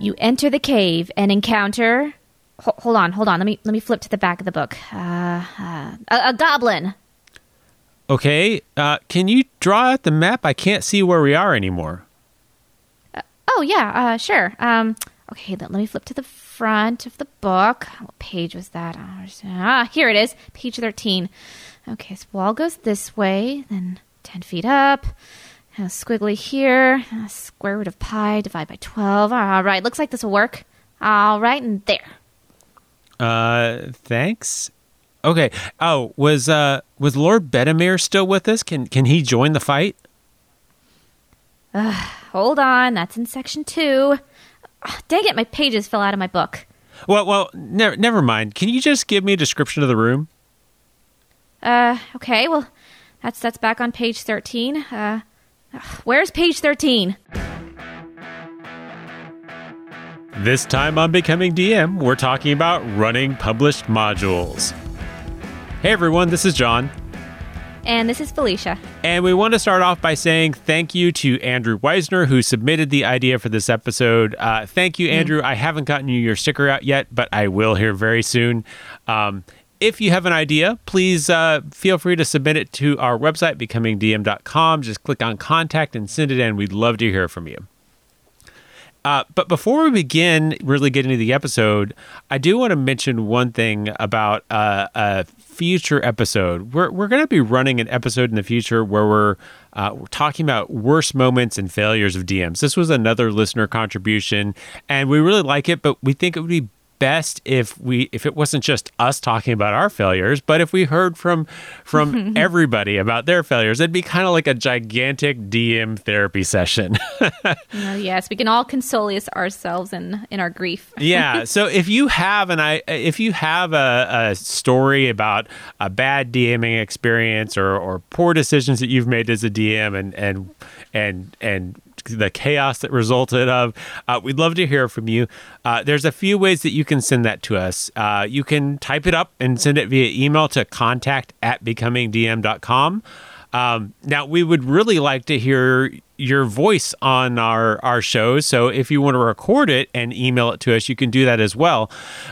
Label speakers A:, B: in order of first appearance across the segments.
A: You enter the cave and encounter. Ho- hold on, hold on. Let me let me flip to the back of the book. Uh, uh, a, a goblin.
B: Okay, uh, can you draw out the map? I can't see where we are anymore.
A: Oh yeah, uh, sure. Um, okay, let, let me flip to the front of the book. What page was that? Ah, here it is, page thirteen. Okay, so wall goes this way, then ten feet up. A squiggly here. Square root of pi divided by twelve. All right, looks like this will work. All right, and there.
B: Uh, thanks. Okay. Oh, was uh was Lord Bedamere still with us? Can can he join the fight?
A: Hold on, that's in section two. Dang it, my pages fell out of my book.
B: Well, well, never never mind. Can you just give me a description of the room?
A: Uh, okay, well, that's that's back on page thirteen. Uh, where's page thirteen?
B: This time on Becoming DM, we're talking about running published modules. Hey everyone, this is John.
A: And this is Felicia.
B: And we want to start off by saying thank you to Andrew Weisner, who submitted the idea for this episode. Uh, thank you, Andrew. I haven't gotten you your sticker out yet, but I will here very soon. Um, if you have an idea, please uh, feel free to submit it to our website, becomingdm.com. Just click on contact and send it in. We'd love to hear from you. Uh, but before we begin really getting into the episode, I do want to mention one thing about uh, a future episode. We're, we're going to be running an episode in the future where we're, uh, we're talking about worst moments and failures of DMs. This was another listener contribution, and we really like it, but we think it would be best if we if it wasn't just us talking about our failures but if we heard from from everybody about their failures it'd be kind of like a gigantic dm therapy session
A: Uh, yes, we can all console ourselves in in our grief.
B: yeah so if you have an i if you have a, a story about a bad dming experience or or poor decisions that you've made as a dm and and and and the chaos that resulted of uh, we'd love to hear from you. Uh, there's a few ways that you can send that to us. Uh, you can type it up and send it via email to contact at becomingdm.com um, now we would really like to hear your voice on our our shows. So if you want to record it and email it to us, you can do that as well.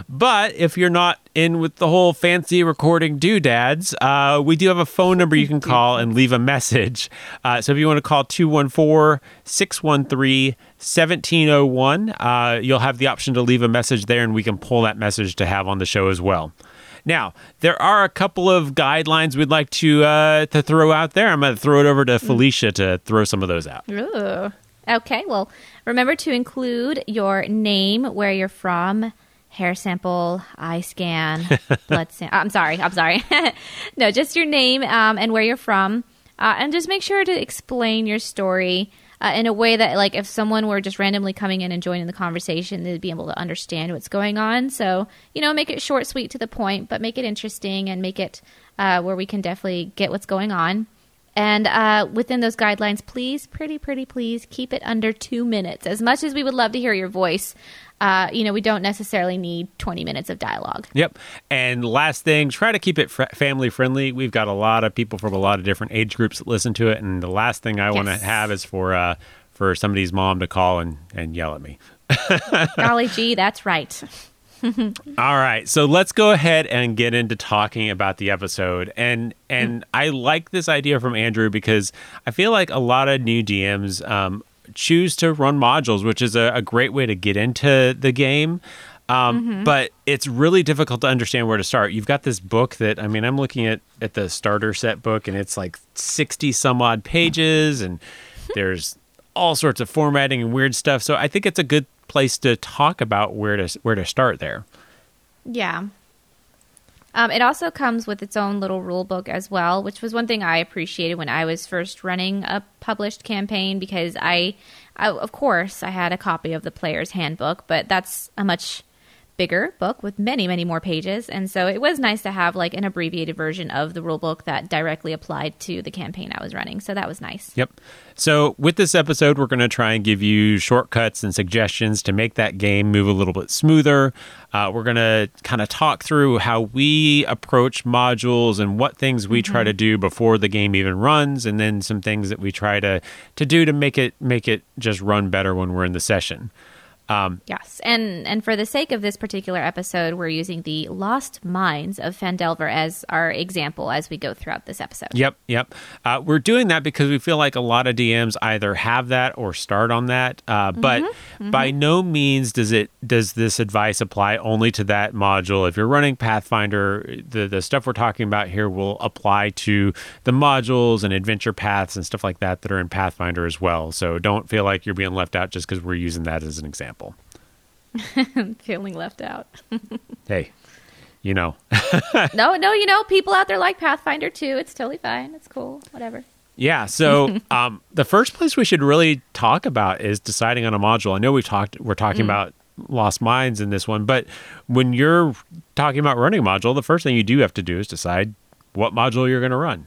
B: But if you're not in with the whole fancy recording doodads, uh, we do have a phone number you can call and leave a message. Uh, so if you want to call 214 613 1701, uh, you'll have the option to leave a message there and we can pull that message to have on the show as well. Now, there are a couple of guidelines we'd like to uh, to throw out there. I'm going to throw it over to Felicia to throw some of those out.
A: Ooh. Okay, well, remember to include your name, where you're from, hair sample, eye scan, blood sample. I'm sorry, I'm sorry. no, just your name um, and where you're from. Uh, and just make sure to explain your story uh, in a way that, like, if someone were just randomly coming in and joining the conversation, they'd be able to understand what's going on. So, you know, make it short, sweet, to the point, but make it interesting and make it uh, where we can definitely get what's going on. And uh, within those guidelines, please, pretty, pretty, please keep it under two minutes. As much as we would love to hear your voice, uh, you know, we don't necessarily need 20 minutes of dialogue.
B: Yep. And last thing, try to keep it fr- family friendly. We've got a lot of people from a lot of different age groups that listen to it, and the last thing I want to have is for uh, for somebody's mom to call and, and yell at me.
A: Golly gee, that's right.
B: All right, so let's go ahead and get into talking about the episode. And and I like this idea from Andrew because I feel like a lot of new DMs um, choose to run modules, which is a, a great way to get into the game. Um, But it's really difficult to understand where to start. You've got this book that I mean, I'm looking at at the starter set book, and it's like sixty some odd pages, and there's all sorts of formatting and weird stuff. So I think it's a good place to talk about where to where to start there.
A: Yeah. Um, it also comes with its own little rule book as well, which was one thing I appreciated when I was first running a published campaign because I, I of course, I had a copy of the player's handbook, but that's a much bigger book with many, many more pages. And so it was nice to have like an abbreviated version of the rule book that directly applied to the campaign I was running. So that was nice.
B: Yep. So, with this episode, we're going to try and give you shortcuts and suggestions to make that game move a little bit smoother. Uh, we're going to kind of talk through how we approach modules and what things we try to do before the game even runs, and then some things that we try to to do to make it make it just run better when we're in the session. Um,
A: Yes, and and for the sake of this particular episode, we're using the Lost Mines of Phandelver as our example as we go throughout this episode.
B: Yep, yep. Uh, we're doing that because we feel like a lot of DMs either have that or start on that. Uh, but by no means does it does this advice apply only to that module. If you're running Pathfinder, the the stuff we're talking about here will apply to the modules and adventure paths and stuff like that that are in Pathfinder as well. So don't feel like you're being left out just because we're using that as an example.
A: Feeling left out.
B: Hey, you know.
A: no, no, you know, people out there like Pathfinder too. It's totally fine. It's cool. Whatever.
B: Yeah. So um, the first place we should really talk about is deciding on a module. I know we've talked. We're talking about Lost Mines in this one, but when you're talking about running a module, the first thing you do have to do is decide what module you're going to run.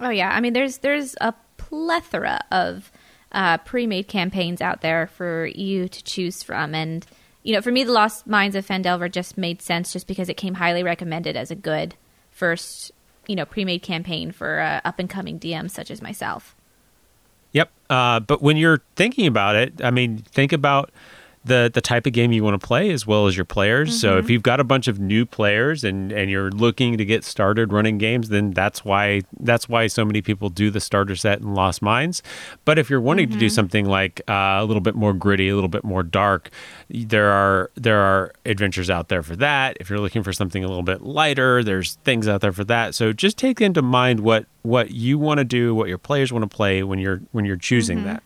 A: Oh yeah, I mean, there's there's a plethora of uh, pre-made campaigns out there for you to choose from, and you know, for me, the Lost Mines of Phandelver just made sense, just because it came highly recommended as a good first, you know, pre-made campaign for uh, up and coming DMs such as myself.
B: Yep. Uh, but when you're thinking about it, I mean, think about the the type of game you want to play as well as your players. So if you've got a bunch of new players and and you're looking to get started running games, then that's why that's why so many people do the starter set in Lost Mines. But if you're wanting to do something like uh, a little bit more gritty, a little bit more dark, there are there are adventures out there for that. If you're looking for something a little bit lighter, there's things out there for that. So just take into mind what what you want to do, what your players want to play when you're when you're choosing that.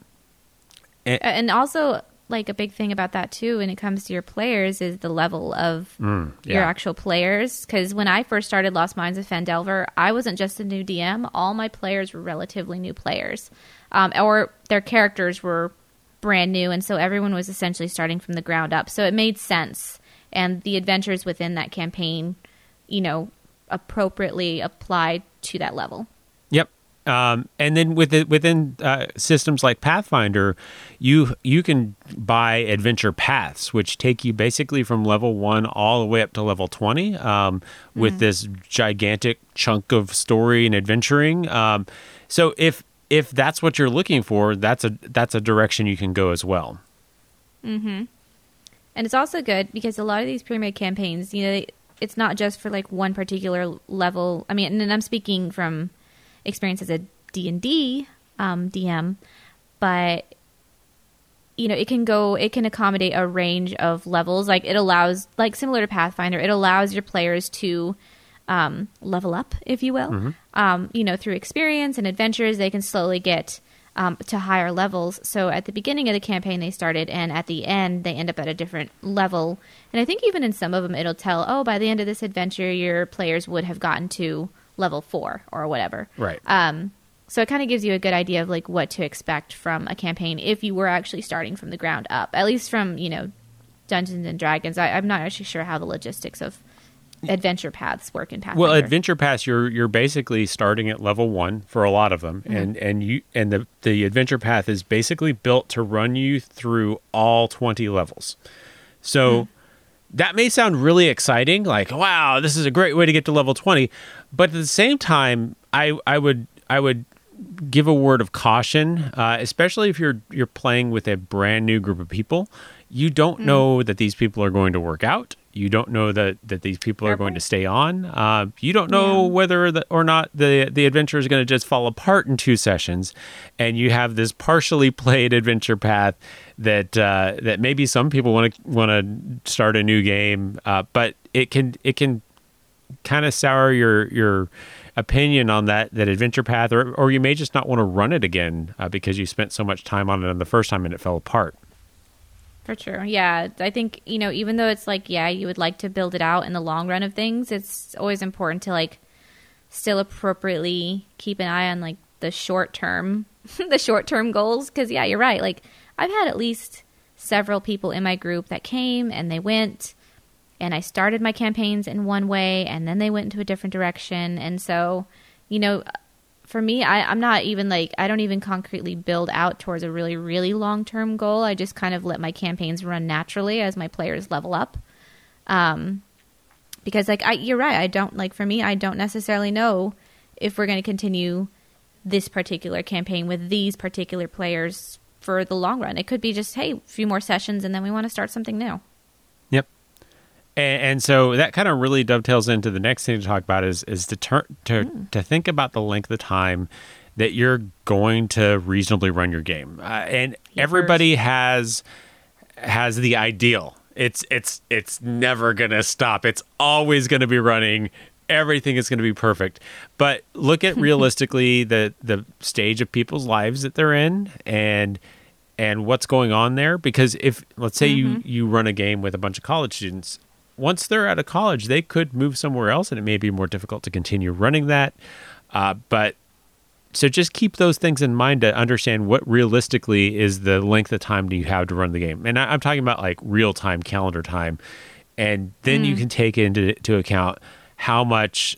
A: Uh, and also like a big thing about that too when it comes to your players is the level of your
B: yeah.
A: actual players. Because when i first started lost mines of phandelver i wasn't just a new dm all my players were relatively new players. Um, or their characters were brand new and so everyone was essentially starting from the ground up. So it made sense. And the adventures within that campaign you know appropriately applied to that level.
B: Um, and then with it, within uh, systems like Pathfinder, you you can buy adventure paths, which take you basically from level one all the way up to level twenty, um, with this gigantic chunk of story and adventuring. Um, so if if that's what you're looking for, that's a that's a direction you can go as well. Mm-hmm.
A: And it's also good because a lot of these pre-made campaigns, you know, they, it's not just for like one particular level. I mean, and I'm speaking from experience as a D&D um, DM, but you know, it can go, it can accommodate a range of levels. Like it allows, like similar to Pathfinder, it allows your players to um, level up, if you will. Um, you know, through experience and adventures, they can slowly get um, to higher levels. So at the beginning of the campaign, they started, and at the end, they end up at a different level. And I think even in some of them, it'll tell, oh, by the end of this adventure, your players would have gotten to level four or whatever.
B: Right.
A: Um, so it kind of gives you a good idea of like what to expect from a campaign if you were actually starting from the ground up, at least from you know Dungeons and Dragons. I, I'm not actually sure how the logistics of adventure paths work in Pathfinder.
B: Well, adventure paths you're you're basically starting at level one for a lot of them,
A: Mm-hmm.
B: and and you and the the adventure path is basically built to run you through all twenty levels. So
A: Mm-hmm.
B: That may sound really exciting, like wow, this is a great way to get to level twenty, but at the same time, I I would I would give a word of caution, uh, especially if you're you're playing with a brand new group of people. You don't
A: Mm.
B: know that these people are going to work out. You don't know that that these people are going to stay on. Uh, you don't know
A: Yeah.
B: whether the, or not the the adventure is going to just fall apart in two sessions, and you have this partially played adventure path that uh, that maybe some people want to want to start a new game, uh, but it can it can kind of sour your your opinion on that that adventure path, or or you may just not want to run it again uh, because you spent so much time on it on the first time and it fell apart.
A: For sure. Yeah. I think, you know, even though it's like, yeah, you would like to build it out in the long run of things, it's always important to like still appropriately keep an eye on like the short term, the short term goals. Cause yeah, you're right. Like I've had at least several people in my group that came and they went and I started my campaigns in one way and then they went into a different direction. And so, you know, for me, I, I'm not even like I don't even concretely build out towards a really, really long term goal. I just kind of let my campaigns run naturally as my players level up. Um, because like I, you're right. I don't like for me. I don't necessarily know if we're going to continue this particular campaign with these particular players for the long run. It could be just hey, a few more sessions, and then we want to start something new.
B: Yep. And, and so that kind of really dovetails into the next thing to talk about is is to turn to
A: Hmm.
B: to think about the length of time that you're going to reasonably run your game. Uh, and everybody has has the ideal. It's it's it's never going to stop. It's always going to be running. Everything is going to be perfect. But look at realistically the the stage of people's lives that they're in and and what's going on there? Because if let's say you you run a game with a bunch of college students once they're out of college they could move somewhere else and it may be more difficult to continue running that. Uh, but so just keep those things in mind to understand what realistically is the length of time do you have to run the game? And I, i'm talking about like real time calendar time. And then you can take into to account how much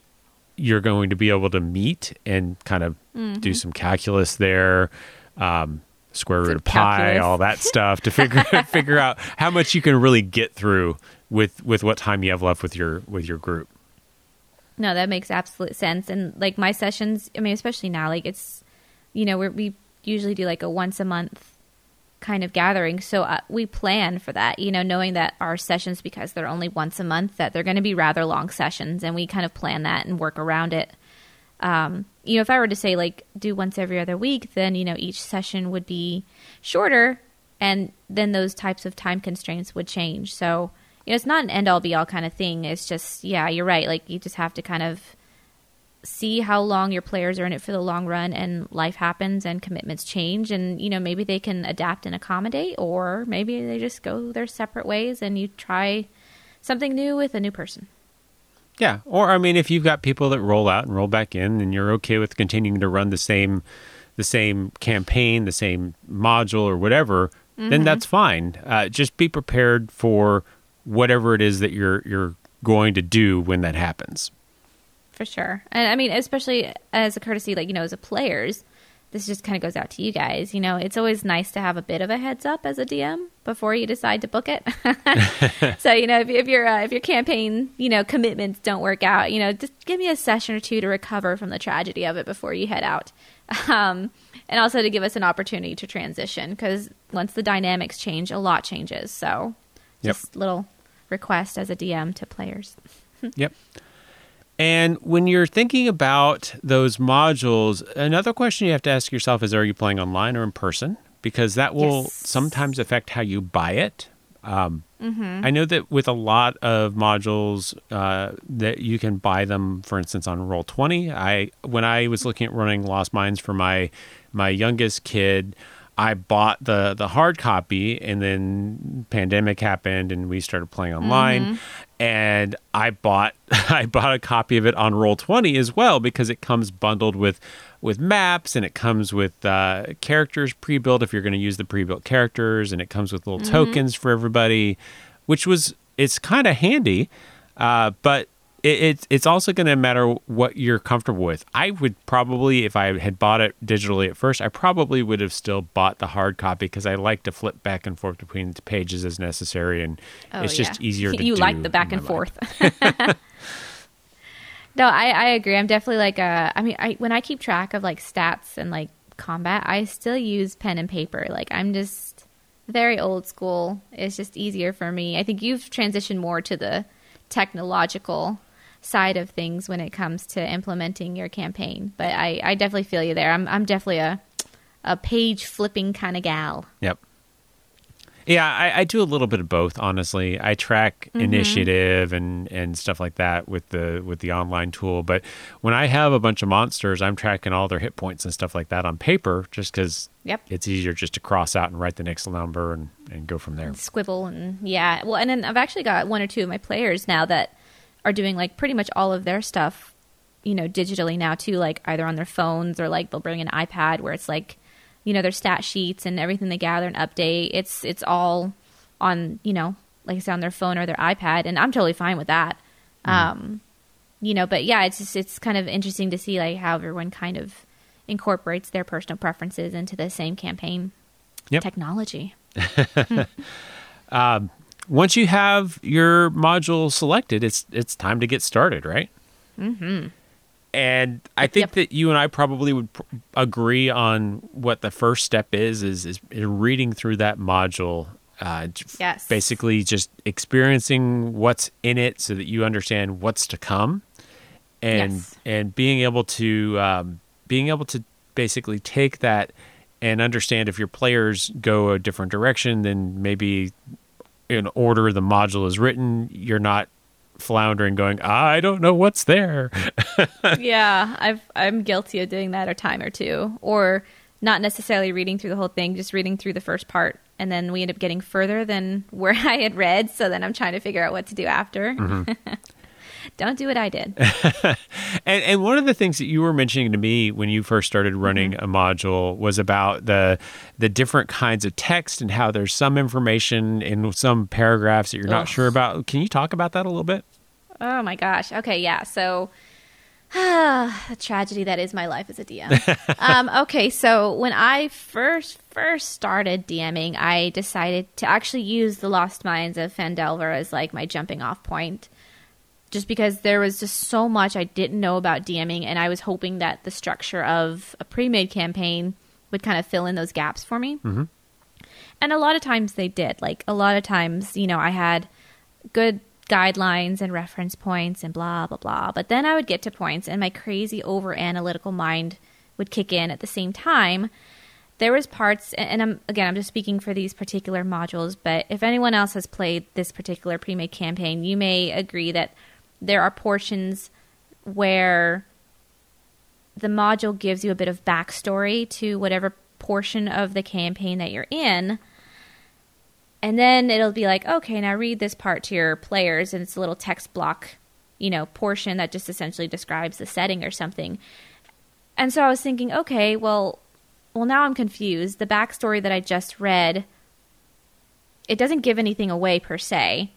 B: you're going to be able to meet and kind of do some calculus there. Um, square root of pi
A: calculus.
B: all that stuff to figure figure out how much you can really get through with with what time you have left with your with your group
A: No, that makes absolute sense. And like my sessions, I mean, especially now, like it's, you know, we're, we usually do like a once a month kind of gathering. So uh, we plan for that, you know, knowing that our sessions, because they're only once a month, that they're going to be rather long sessions. And we kind of plan that and work around it. Um, you know, if I were to say like do once every other week, then, you know, each session would be shorter and then those types of time constraints would change. So, you know, it's not an end all be all kind of thing. It's just, yeah, you're right. Like you just have to kind of see how long your players are in it for the long run and life happens and commitments change and you know maybe they can adapt and accommodate or maybe they just go their separate ways and you try something new with a new person
B: Yeah, or I mean, if you've got people that roll out and roll back in, and you're okay with continuing to run the same, the same campaign, the same module or whatever, then that's fine. Uh, just be prepared for whatever it is that you're you're going to do when that happens.
A: for sure and i mean especially as a courtesy like you know as a players this just kind of goes out to you guys you know it's always nice to have a bit of a heads up as a dm before you decide to book it so you know if, if your uh, if your campaign you know commitments don't work out you know just give me a session or two to recover from the tragedy of it before you head out um, and also to give us an opportunity to transition because once the dynamics change a lot changes so
B: Yep.
A: just little request as a dm to players
B: Yep. And when you're thinking about those modules, another question you have to ask yourself is: Are you playing online or in person? Because that will
A: Yes.
B: sometimes affect how you buy it. Um, I know that with a lot of modules uh, that you can buy them, for instance, on Roll Twenty. I when I was looking at running Lost Mines for my my youngest kid, I bought the the hard copy, and then pandemic happened, and we started playing online. And I bought I bought a copy of it on Roll Twenty as well because it comes bundled with with maps and it comes with uh, characters pre-built if you're going to use the pre-built characters, and it comes with little tokens for everybody, which was it's kind of handy. Uh, but it, it's it's also going to matter what you're comfortable with. I would probably, if I had bought it digitally at first, I probably would have still bought the hard copy because I like to flip back and forth between the pages as necessary, and
A: Oh,
B: it's just
A: yeah.
B: easier. to
A: you like the back and forth. no, I, I agree. I'm definitely like a. I mean, I when I keep track of like stats and like combat, I still use pen and paper. Like I'm just very old school. It's just easier for me. I think you've transitioned more to the technological side of things when it comes to implementing your campaign. But I, I definitely feel you there. I'm I'm definitely a a page flipping kind of gal.
B: Yep. Yeah, I, I do a little bit of both. Honestly, I track
A: Mm-hmm.
B: initiative and and stuff like that with the with the online tool. But when I have a bunch of monsters, I'm tracking all their hit points and stuff like that on paper, just because
A: Yep.
B: it's easier just to cross out and write the next number and, and go from there.
A: squibble and yeah well and then i've actually got one or two of my players now that are doing like pretty much all of their stuff you know digitally now too like either on their phones or like they'll bring an ipad where it's like you know their stat sheets and everything they gather and update. It's it's all on you know like i said on their phone or their ipad and i'm totally fine with that. Um you know but yeah it's just it's kind of interesting to see like how everyone kind of incorporates their personal preferences into the same campaign
B: Yep.
A: technology
B: Once you have your module selected, it's it's time to get started, right? Mm-hmm. and I think
A: Yep.
B: that you and I probably would pr- agree on what the first step is, is is reading through that module. Uh,
A: Yes.
B: Basically, just experiencing what's in it, so that you understand what's to come, and
A: Yes.
B: and being able to um, being able to basically take that and understand if your players go a different direction, then maybe in order the module is written, you're not floundering, going, I don't know what's there.
A: yeah, I've I'm guilty of doing that a time or two, or not necessarily reading through the whole thing, just reading through the first part, and then we end up getting further than where I had read. So then I'm trying to figure out what to do after. Mm-hmm. Don't do what I did.
B: And and one of the things that you were mentioning to me when you first started running
A: Mm-hmm.
B: a module was about the the different kinds of text and how there's some information in some paragraphs that you're not
A: Ugh.
B: sure about. Can you talk about that a little bit?
A: Oh my gosh. Okay, yeah. So, the tragedy that is my life as a DM. um, okay, so when I first first started DMing, I decided to actually use the Lost Mines of Phandelver as like my jumping off point, just because there was just so much I didn't know about DMing, and I was hoping that the structure of a pre-made campaign would kind of fill in those gaps for me. Mm-hmm. And a lot of times they did. Like a lot of times, you know, I had good guidelines and reference points and blah blah blah. But then I would get to points and my crazy over analytical mind would kick in at the same time. There was parts and I'm again I'm just speaking for these particular modules, but if anyone else has played this particular pre-made campaign, you may agree that there are portions where the module gives you a bit of backstory to whatever portion of the campaign that you're in. And then it'll be like, okay, now read this part to your players, and it's a little text block, you know, portion that just essentially describes the setting or something. And so I was thinking, okay, well, well, now I'm confused. The backstory that I just read, it doesn't give anything away per se.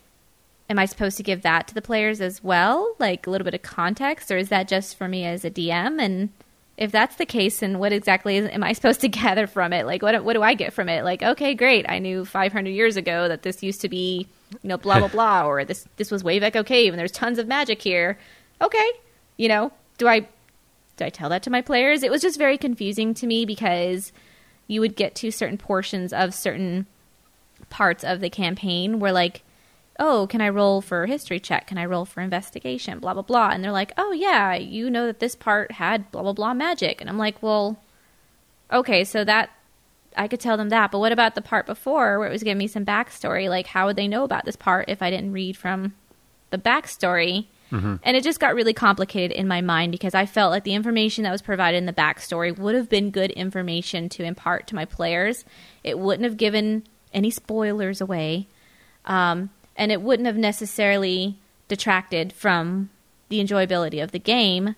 A: Am I supposed to give that to the players as well, like a little bit of context, or is that just for me as a DM? And if that's the case, then what exactly is, am I supposed to gather from it? Like, what what do I get from it? Like, okay, great, I knew 500 years ago that this used to be, you know, blah blah blah, or this this was Wave Echo Cave, and there's tons of magic here. Okay, you know, do I do I tell that to my players? It was just very confusing to me because you would get to certain portions of certain parts of the campaign where like oh, can I roll for history check? Can I roll for investigation? Blah, blah, blah. And they're like, oh, yeah, you know that this part had blah, blah, blah magic. And I'm like, well, okay, so that, I could tell them that. But what about the part before where it was giving me some backstory? Like, how would they know about this part if I didn't read from the backstory? And it just got really complicated in my mind because I felt like the information that was provided in the backstory would have been good information to impart to my players. It wouldn't have given any spoilers away. Um, and it wouldn't have necessarily detracted from the enjoyability of the game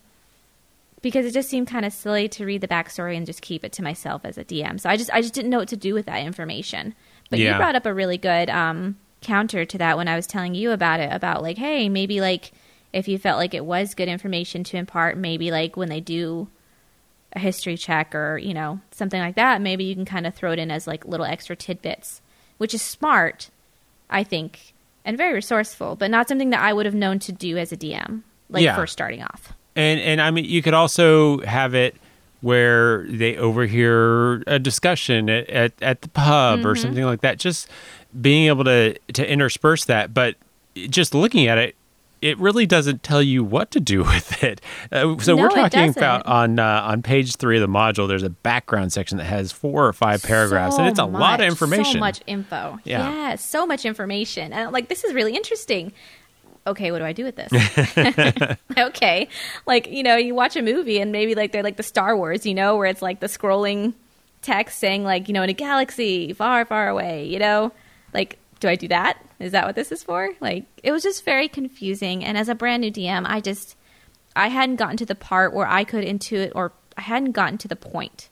A: because it just seemed kind of silly to read the backstory and just keep it to myself as a DM. So I just I just didn't know what to do with that information. But
B: Yeah.
A: you brought up a really good um, counter to that when I was telling you about it about like, hey, maybe like if you felt like it was good information to impart, maybe like when they do a history check or you know something like that, maybe you can kind of throw it in as like little extra tidbits, which is smart, I think, and very resourceful, but not something that I would have known to do as a DM, like
B: Yeah.
A: first starting off.
B: And and I mean, you could also have it where they overhear a discussion at, at, at the pub or mm-hmm. something like that. Just being able to to intersperse that, but just looking at it, it really doesn't tell you what to do with it. Uh, so
A: No,
B: we're talking about on uh, on page three of the module. There's a background section that has four or five paragraphs, and it's a
A: So
B: lot of information.
A: So much info.
B: Yeah.
A: Yeah, so much information. And I'm like, this is really interesting. Okay, what do I do with this? okay. Like, you know, you watch a movie and maybe like they're like the Star Wars, you know, where it's like the scrolling text saying like, you know, in a galaxy far, far away, you know? Like, do I do that? Is that what this is for? Like, it was just very confusing. And as a brand new DM, I just, I hadn't gotten to the part where I could intuit, or I hadn't gotten to the point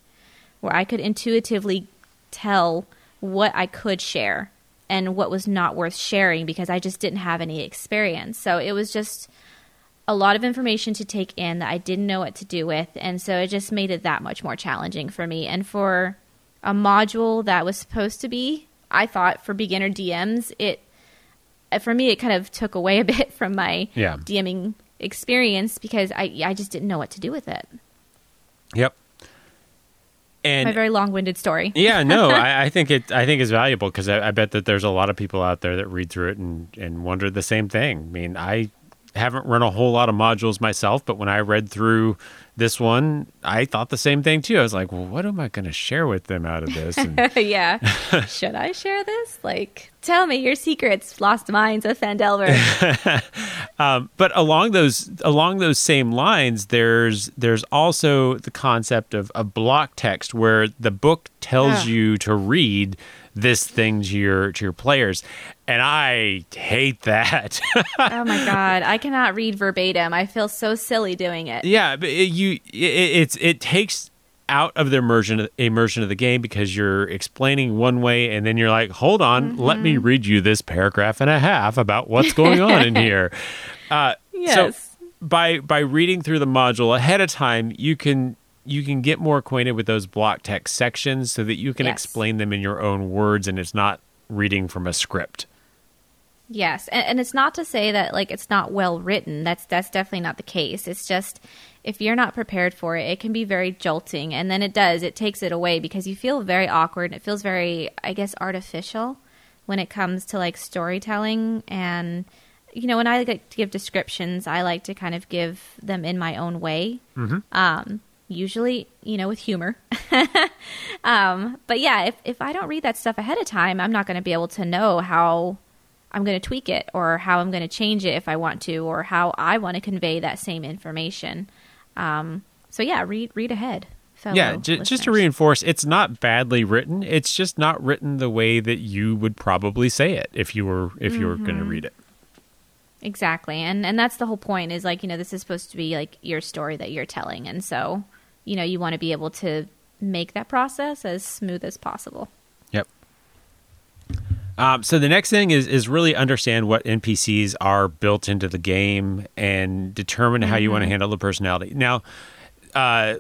A: where I could intuitively tell what I could share and what was not worth sharing because I just didn't have any experience. So it was just a lot of information to take in that I didn't know what to do with. And so it just made it that much more challenging for me. And for a module that was supposed to be, I thought for beginner DMs, it, for me, it kind of took away a bit from my
B: Yeah.
A: DMing experience because I I just didn't know what to do with it.
B: Yep. And my
A: very long-winded story.
B: yeah, no, I, I think it. I think it's valuable because I, I bet that there's a lot of people out there that read through it and and wonder the same thing. I mean, I haven't run a whole lot of modules myself, but when I read through this one, I thought the same thing too. I was like, well, what am I going to share with them out of this? And,
A: yeah. Should I share this? Like, tell me your secrets, lost mines of Phandelver.
B: Um, but along those along those same lines, there's there's also the concept of a block text where the book tells
A: Yeah.
B: you to read this thing to your to your players, and I hate that.
A: oh my god, I cannot read verbatim. I feel so silly doing it.
B: yeah, but it, you it, it's it takes out of the immersion immersion of the game because you're explaining one way and then you're like, hold on, let me read you this paragraph and a half about what's going on in here. Uh,
A: Yes.
B: So by by reading through the module ahead of time, you can you can get more acquainted with those block text sections so that you can
A: Yes.
B: explain them in your own words and it's not reading from a script.
A: Yes, and, and it's not to say that like it's not well written. That's that's definitely not the case. It's just if you're not prepared for it, it can be very jolting, and then it does it takes it away because you feel very awkward. And it feels very, I guess, artificial when it comes to like storytelling and you know when I like to give descriptions, I like to kind of give them in my own way. Um, usually, you know, with humor. um, but yeah, if if I don't read that stuff ahead of time, I'm not going to be able to know how I'm going to tweak it or how I'm going to change it if I want to or how I want to convey that same information. Um, so yeah, read read ahead.
B: yeah, j- just to reinforce, it's not badly written. It's just not written the way that you would probably say it if you were if you were going to read it.
A: Exactly. And and that's the whole point is like, you know, this is supposed to be like your story that you're telling. And so, you know, you want to be able to make that process as smooth as possible.
B: Yep. Um, so the next thing is is really understand what NPCs are built into the game and determine how you want to handle the personality. Now, uh,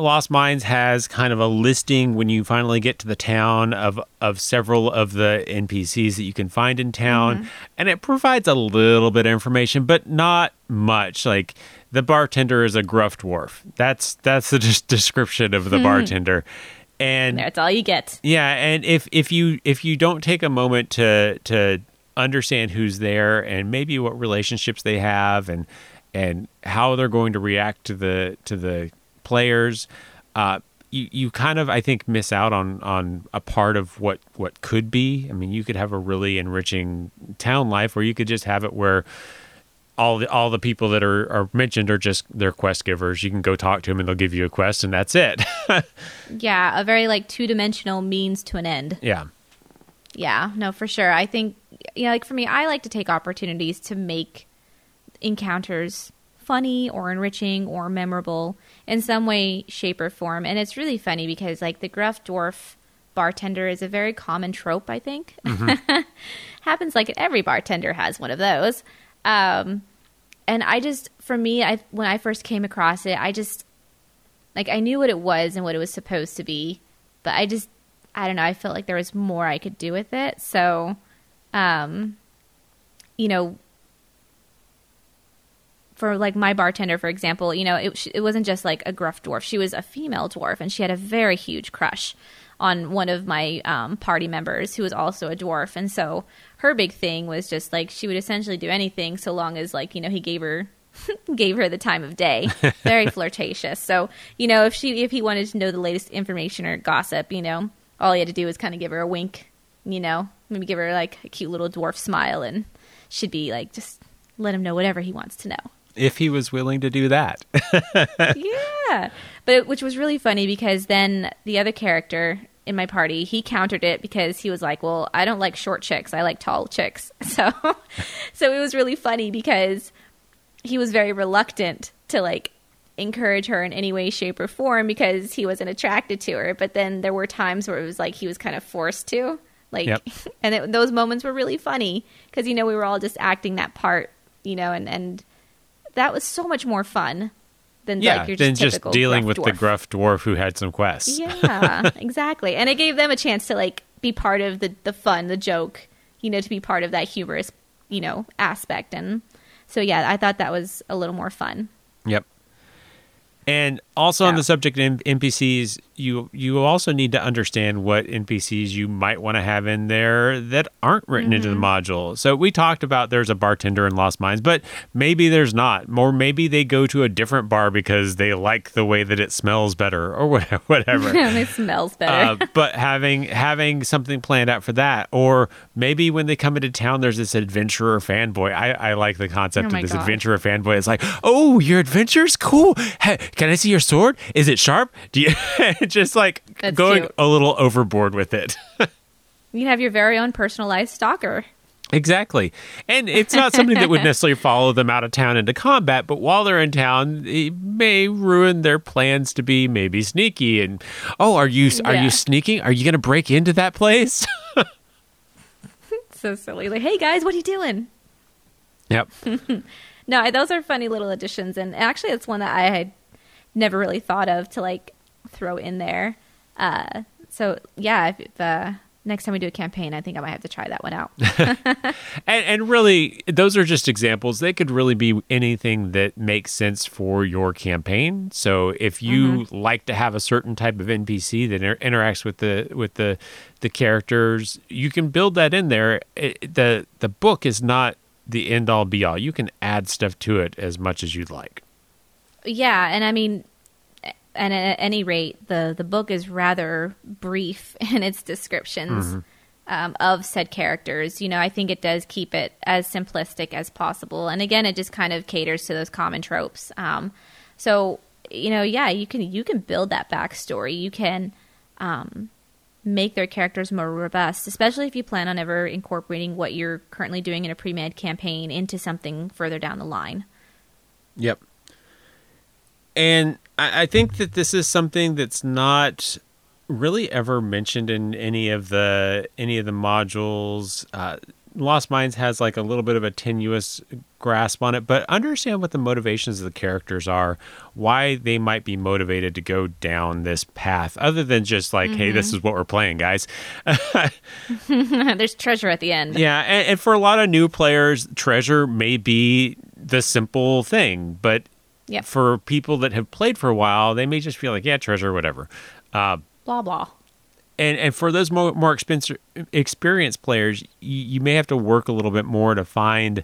B: Lost Mines has kind of a listing when you finally get to the town of of several of the NPCs that you can find in town, mm-hmm. and it provides a little bit of information, but not much. Like the bartender is a gruff dwarf. That's that's the des- description of the hmm. bartender, and
A: That's all you get.
B: yeah, and if if you if you don't take a moment to to understand who's there and maybe what relationships they have and and how they're going to react to the to the players, uh, you you kind of I think miss out on on a part of what what could be. I mean, you could have a really enriching town life, or you could just have it where all the all the people that are, are mentioned are just they're quest givers. You can go talk to them and they'll give you a quest, and that's it.
A: Yeah, a very like two dimensional means to an end.
B: yeah.
A: Yeah, no, for sure. I think, you know, like for me, I like to take opportunities to make encounters funny or enriching or memorable in some way, shape, or form. And it's really funny because, like, the gruff dwarf bartender is a very common trope, I think. Happens like every bartender has one of those. Um, and I just, for me, I when I first came across it, I just, like, I knew what it was and what it was supposed to be, but I just I don't know, I felt like there was more I could do with it. So, um, you know, for like my bartender, for example, you know, it, it wasn't just like a gruff dwarf. She was a female dwarf and she had a very huge crush on one of my um, party members who was also a dwarf. And so her big thing was just like she would essentially do anything so long as like, you know, he gave her gave her the time of day. Very flirtatious. So, you know, if she if he wanted to know the latest information or gossip, you know, all he had to do was kind of give her a wink, you know, maybe give her like a cute little dwarf smile and she'd be like just let him know whatever he wants to know.
B: If he was willing to do that.
A: yeah. But which was really funny because then the other character in my party, he countered it because he was like, "Well, I don't like short chicks. I like tall chicks." So so it was really funny because he was very reluctant to like encourage her in any way shape or form because he wasn't attracted to her, but then there were times where it was like he was kind of forced to. Like
B: Yep.
A: and it, those moments were really funny because you know we were all just acting that part, you know, and and that was so much more fun than
B: yeah,
A: like your
B: than
A: just,
B: just dealing with the gruff dwarf who had some quests.
A: Yeah, exactly. And it gave them a chance to like be part of the the fun, the joke, you know, to be part of that humorous, you know, aspect. And So yeah, I thought that was a little more fun.
B: Yep. And also on the subject of NPCs, you you also need to understand what NPCs you might want to have in there that aren't written into the module. So we talked about there's a bartender in Lost Mines, but maybe there's not. Or maybe they go to a different bar because they like the way that it smells better or whatever.
A: it smells better.
B: Uh, but having having something planned out for that, or maybe when they come into town, there's this adventurer fanboy. I, I like the concept
A: Oh
B: of this
A: gosh.
B: adventurer fanboy. It's like, oh, your adventure's cool. Hey, can I see your sword? Is it sharp? Do you just like
A: That's
B: going
A: cute.
B: a little overboard with it?
A: you can have your very own personalized stalker.
B: Exactly. And it's not something that would necessarily follow them out of town into combat, but while they're in town, it may ruin their plans to be maybe sneaky and oh, are you are
A: Yeah.
B: you sneaking? Are you going to break into that place?
A: So silly. Like, hey guys, what are you doing?
B: yep.
A: No, those are funny little additions, and actually, it's one that I had never really thought of to like throw in there. Uh, so yeah, if, if uh, next time we do a campaign, I think I might have to try that one out.
B: And, and really, those are just examples. They could really be anything that makes sense for your campaign. So, if you like to have a certain type of NPC that inter- interacts with the with the the characters, you can build that in there. It, the The book is not the end all be all. You can add stuff to it as much as you'd like.
A: Yeah, and I mean, and at any rate, the the book is rather brief in its descriptions. Um, of said characters, you know, I think it does keep it as simplistic as possible, and again, it just kind of caters to those common tropes. Um, so, you know, yeah, you can you can build that backstory. You can um, make their characters more robust, especially if you plan on ever incorporating what you're currently doing in a pre-med campaign into something further down the line.
B: Yep. And I, I think that this is something that's not really ever mentioned in any of the any of the modules. Uh, Lost Mines has like a little bit of a tenuous grasp on it, but understand what the motivations of the characters are, why they might be motivated to go down this path, other than just like, hey, this is what we're playing, guys.
A: There's treasure at the end.
B: Yeah, and, and for a lot of new players, treasure may be the simple thing, but
A: Yep.
B: for people that have played for a while, they may just feel like, yeah, treasure, whatever. Uh,
A: Blah blah.
B: and and for those more more expensive, experienced players, you, you may have to work a little bit more to find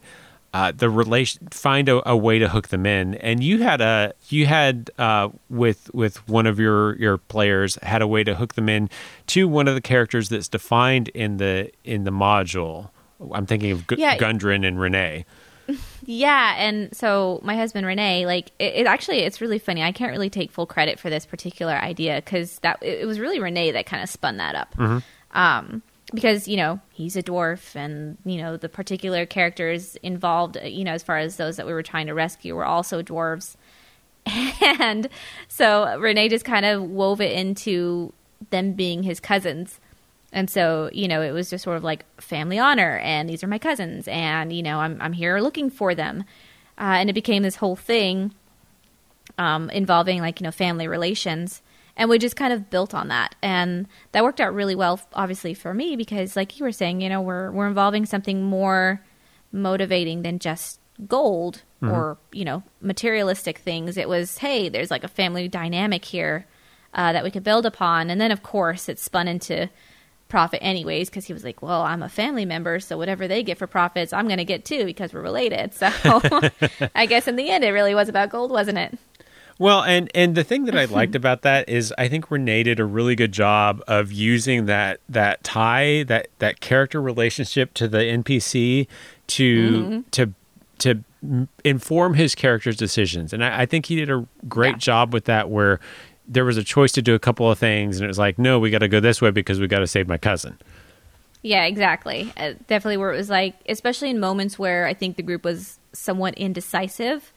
B: uh, the relation, find a, a way to hook them in. And you had a you had uh, with with one of your your players had a way to hook them in to one of the characters that's defined in the in the module. I'm thinking of Gu-
A: Yeah.
B: Gundren and Renee.
A: Yeah, and so my husband Renee, like it, it actually, it's really funny. I can't really take full credit for this particular idea because that it, it was really Renee that kind of spun that up. Um, because you know he's a dwarf, and you know the particular characters involved, uh, you know, as far as those that we were trying to rescue, were also dwarves, and so Renee just kind of wove it into them being his cousins. And so, you know, it was just sort of like family honor, and these are my cousins, and you know, I'm I'm here looking for them, uh, and it became this whole thing um, involving like you know family relations, and we just kind of built on that, and that worked out really well, obviously for me because, like you were saying, you know, we're we're involving something more motivating than just gold or you know materialistic things. It was hey, there's like a family dynamic here uh, that we could build upon, and then of course it spun into profit anyways because he was like well i'm a family member so whatever they get for profits i'm going to get too because we're related so i guess in the end it really was about gold wasn't it
B: Well, and and the thing that I liked about that is I think Renee did a really good job of using that that tie that that character relationship to the NPC mm-hmm. to to to inform his character's decisions, and I, I think he did a great
A: Yeah.
B: job with that. Where there was a choice to do a couple of things, and it was like, no, we got to go this way because we got to save my cousin.
A: Yeah, exactly. Uh, definitely where it was like, especially in moments where I think the group was somewhat indecisive.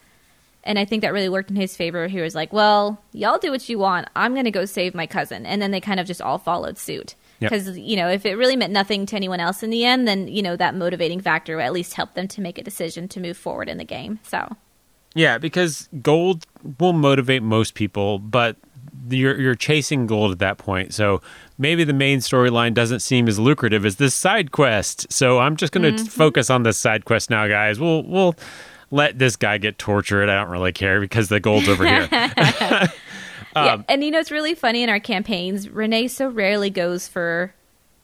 A: And I think that really worked in his favor. He was like, well, y'all do what you want. I'm going to go save my cousin. And then they kind of just all followed suit.
B: Yep.
A: Because, you know, if it really meant nothing to anyone else in the end, then, you know, that motivating factor at least helped them to make a decision to move forward in the game. So,
B: Yeah, because gold will motivate most people, but you're you're chasing gold at that point. So maybe the main storyline doesn't seem as lucrative as this side quest. So I'm just going to mm-hmm. focus on this side quest now, guys. We'll we'll let this guy get tortured. I don't really care because the gold's over here.
A: Um, yeah, and you know it's really funny in our campaigns. Renee so rarely goes for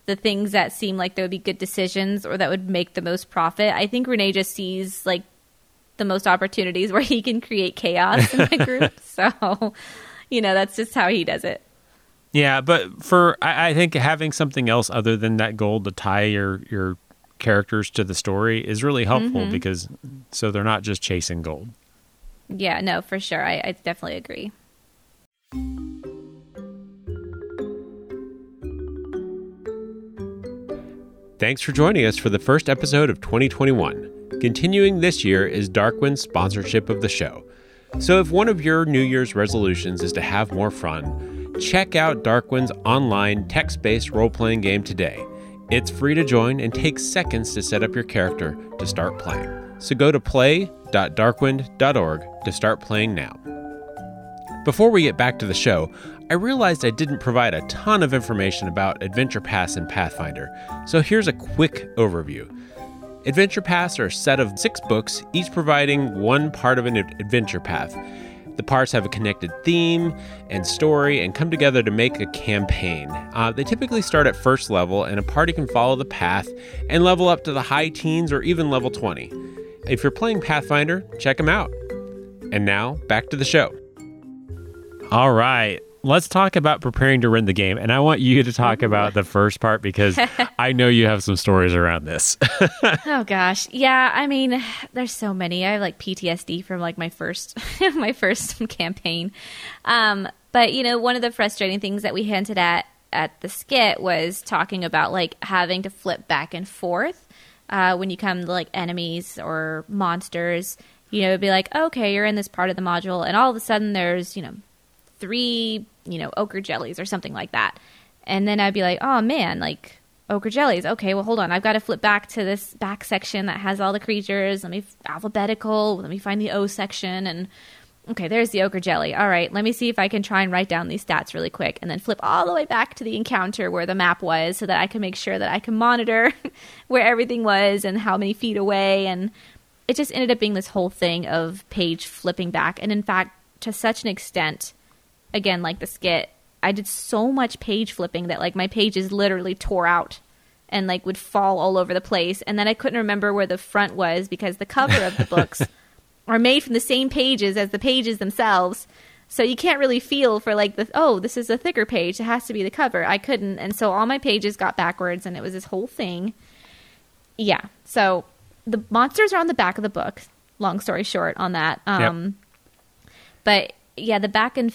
A: the things that seem like they would be good decisions or that would make the most profit. I think Renee just sees like the most opportunities where he can create chaos in the group. so, you know, that's just how he does it.
B: Yeah, but for I, I think having something else other than that gold to tie your your characters to the story is really helpful
A: Mm-hmm.
B: because so they're not just chasing gold.
A: Yeah, no, for sure. I, I definitely agree.
B: Thanks for joining us for the first episode of 2021. Continuing this year is Darkwind's sponsorship of the show. So if one of your New Year's resolutions is to have more fun, check out Darkwind's online text based role playing game today. It's free to join and takes seconds to set up your character to start playing. So go to play.darkwind.org to start playing now. Before we get back to the show, I realized I didn't provide a ton of information about Adventure Paths and Pathfinder, so here's a quick overview. Adventure Paths are a set of six books, each providing one part of an adventure path. The parts have a connected theme and story and come together to make a campaign. Uh, they typically start at first level, and a party can follow the path and level up to the high teens or even level 20. If you're playing Pathfinder, check them out. And now, back to the show. All right. Let's talk about preparing to run the game. And I want you to talk about the first part because I know you have some stories around this.
A: Oh gosh. Yeah, I mean, there's so many. I have like PTSD from like my first my first campaign. Um, but you know, one of the frustrating things that we hinted at at the skit was talking about like having to flip back and forth uh, when you come to like enemies or monsters. You know, it'd be like, okay, you're in this part of the module, and all of a sudden there's you know three, you know, ochre jellies or something like that. And then I'd be like, oh man, like ochre jellies. Okay, well, hold on. I've got to flip back to this back section that has all the creatures. Let me alphabetical. Let me find the O section. And okay, there's the ochre jelly. All right, let me see if I can try and write down these stats really quick and then flip all the way back to the encounter where the map was so that I can make sure that I can monitor where everything was and how many feet away. And it just ended up being this whole thing of page flipping back. And in fact, to such an extent, again like the skit i did so much page flipping that like my pages literally tore out and like would fall all over the place. And then i couldn't remember where the front was because the cover of the books are made from the same pages as the pages themselves. So you can't really feel for like the oh this is a thicker page. It has to be the cover. I couldn't. And so all my pages got backwards and it was this whole thing. Yeah. So the monsters are on the back of the book. Long story short on that. Um but yeah, the back and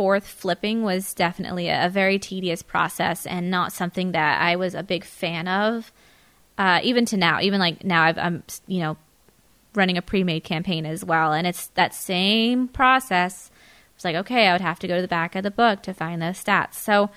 A: forth flipping was definitely a, a very tedious process and not something that I was a big fan of. Uh, even to now, even like now, I've, I'm you know running a pre-made campaign as well, and it's that same process. It's like okay, I would have to go to the back of the book to find those stats. So,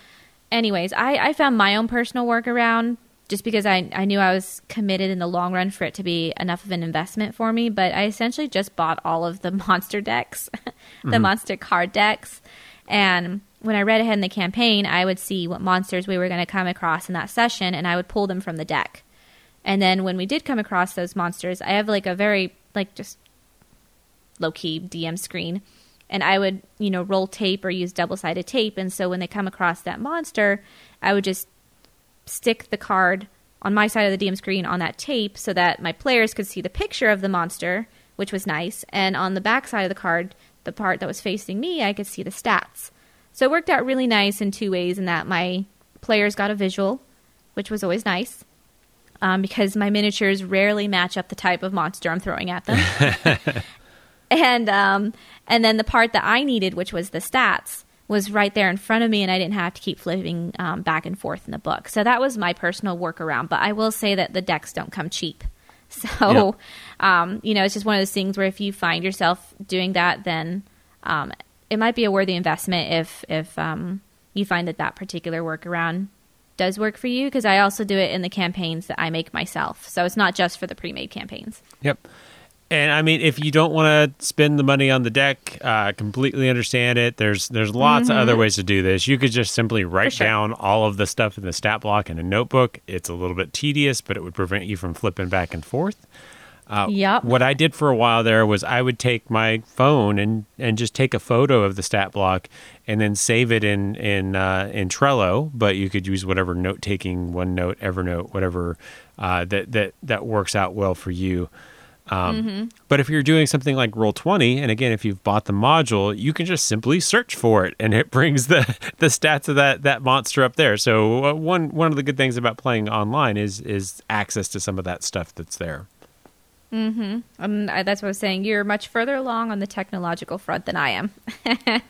A: anyways, I, I found my own personal workaround just because I, I knew I was committed in the long run for it to be enough of an investment for me. But I essentially just bought all of the monster decks, the monster card decks. And when I read ahead in the campaign, I would see what monsters we were going to come across in that session and I would pull them from the deck. And then when we did come across those monsters, I have like a very, like, just low key DM screen. And I would, you know, roll tape or use double sided tape. And so when they come across that monster, I would just stick the card on my side of the DM screen on that tape so that my players could see the picture of the monster, which was nice, and on the back side of the card, the part that was facing me, I could see the stats. So it worked out really nice in two ways in that my players got a visual, which was always nice. Um, because my miniatures rarely match up the type of monster I'm throwing at them. and um, and then the part that I needed, which was the stats, was right there in front of me, and I didn't have to keep flipping um, back and forth in the book. So that was my personal workaround. But I will say that the decks don't come cheap. So, um, you know, it's just one of those things where if you find yourself doing that, then um, it might be a worthy investment if if um, you find that that particular workaround does work for you. Because I also do it in the campaigns that I make myself. So it's not just for the pre-made campaigns.
B: Yep. And I mean, if you don't want to spend the money on the deck, uh, completely understand it. There's there's lots of other ways to do this. You could just simply write
A: sure.
B: down all of the stuff in the stat block in a notebook. It's a little bit tedious, but it would prevent you from flipping back and forth. Uh,
A: Yep.
B: What I did for a while there was I would take my phone and, and just take a photo of the stat block and then save it in in uh, in Trello. But you could use whatever note taking, OneNote, Evernote, whatever uh, that that that works out well for you. Um, But if you're doing something like Roll Twenty, and again, if you've bought the module, you can just simply search for it, and it brings the the stats of that that monster up there. So uh, one one of the good things about playing online is is access to some of that stuff that's there.
A: Um, I, that's what I was saying. You're much further along on the technological front than I am.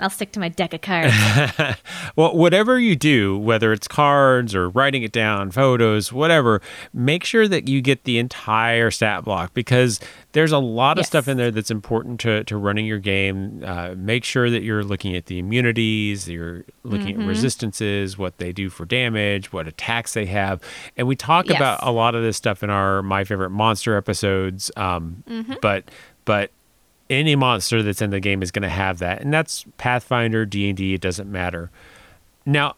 A: I'll stick to my deck of cards.
B: Well, whatever you do, whether it's cards or writing it down, photos, whatever, make sure that you get the entire stat block because there's a lot of
A: Yes.
B: stuff in there that's important to, to running your game. Uh, make sure that you're looking at the immunities, you're looking at resistances, what they do for damage, what attacks they have. And we talk
A: Yes.
B: about a lot of this stuff in our My Favorite Monster episodes. Um, But, but, any monster that's in the game is going to have that and that's pathfinder d&d it doesn't matter. Now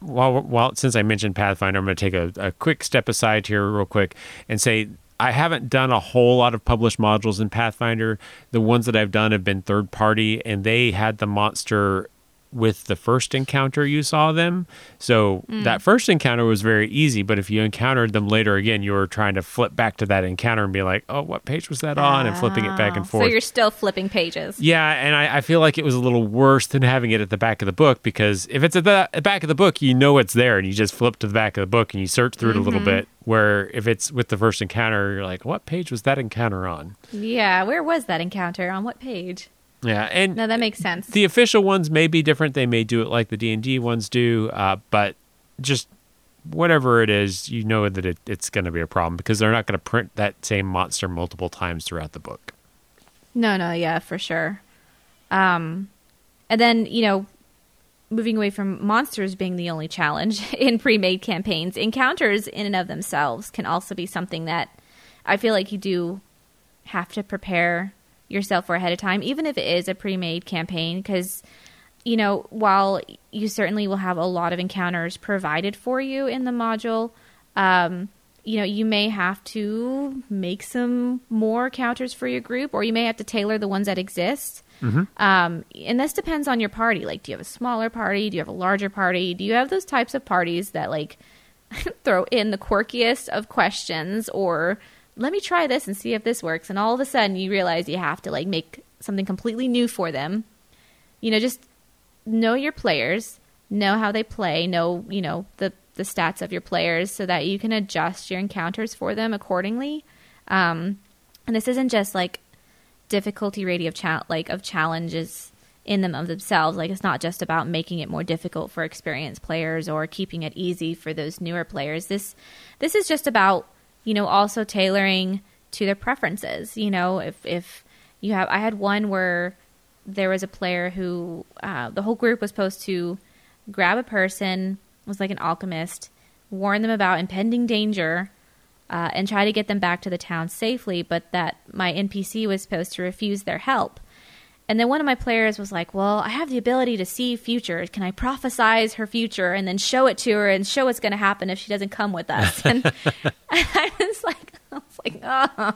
B: while, while since i mentioned pathfinder i'm going to take a, a quick step aside here real quick and say i haven't done a whole lot of published modules in pathfinder. The ones that i've done have been third party and they had the monster with the first encounter you saw them so mm. that first encounter was very easy but if you encountered them later again you were trying to flip back to that encounter and be like oh what page was that on and flipping it back and
A: Oh,
B: forth
A: So you're still flipping pages.
B: yeah, and I, I feel like it was a little worse than having it at the back of the book because if it's at the back of the book, you know it's there and you just flip to the back of the book and you search through it a little mm-hmm. bit. Where if it's with the first encounter, you're like, what page was that encounter on?
A: Yeah, where was that encounter? On what page?
B: Yeah, and
A: No, that makes sense.
B: the official ones may be different. They may do it like the D and D ones do, uh, but just whatever it is, you know that it, it's going to be a problem because they're not going to print that same monster multiple times throughout the book.
A: No, no, yeah, for sure. Um, and then you know, moving away from monsters being the only challenge in pre-made campaigns, encounters in and of themselves can also be something that I feel like you do have to prepare yourself for ahead of time, even if it is a pre-made campaign, because you know, while you certainly will have a lot of encounters provided for you in the module, um, you know, you may have to make some more counters for your group, or you may have to tailor the ones that exist. Um, and this depends on your party. Like, do you have a smaller party? Do you have a larger party? Do you have those types of parties that like throw in the quirkiest of questions, or let me try this and see if this works, and all of a sudden you realize you have to like make something completely new for them. You know, just know your players, know how they play, know, you know, the the stats of your players so that you can adjust your encounters for them accordingly. Um, and this isn't just like difficulty rating of cha- like of challenges in them of themselves. Like it's not just about making it more difficult for experienced players or keeping it easy for those newer players. This this is just about you know also tailoring to their preferences. You know, if if you have, I had one where there was a player who uh, the whole group was supposed to grab a person was like an alchemist, warn them about impending danger, uh, and try to get them back to the town safely. But that my NPC was supposed to refuse their help. And then one of my players was like, "Well, I have the ability to see future. Can I prophesize her future and then show it to her and show what's going to happen if she doesn't come with us?" And I was like, I was like, oh.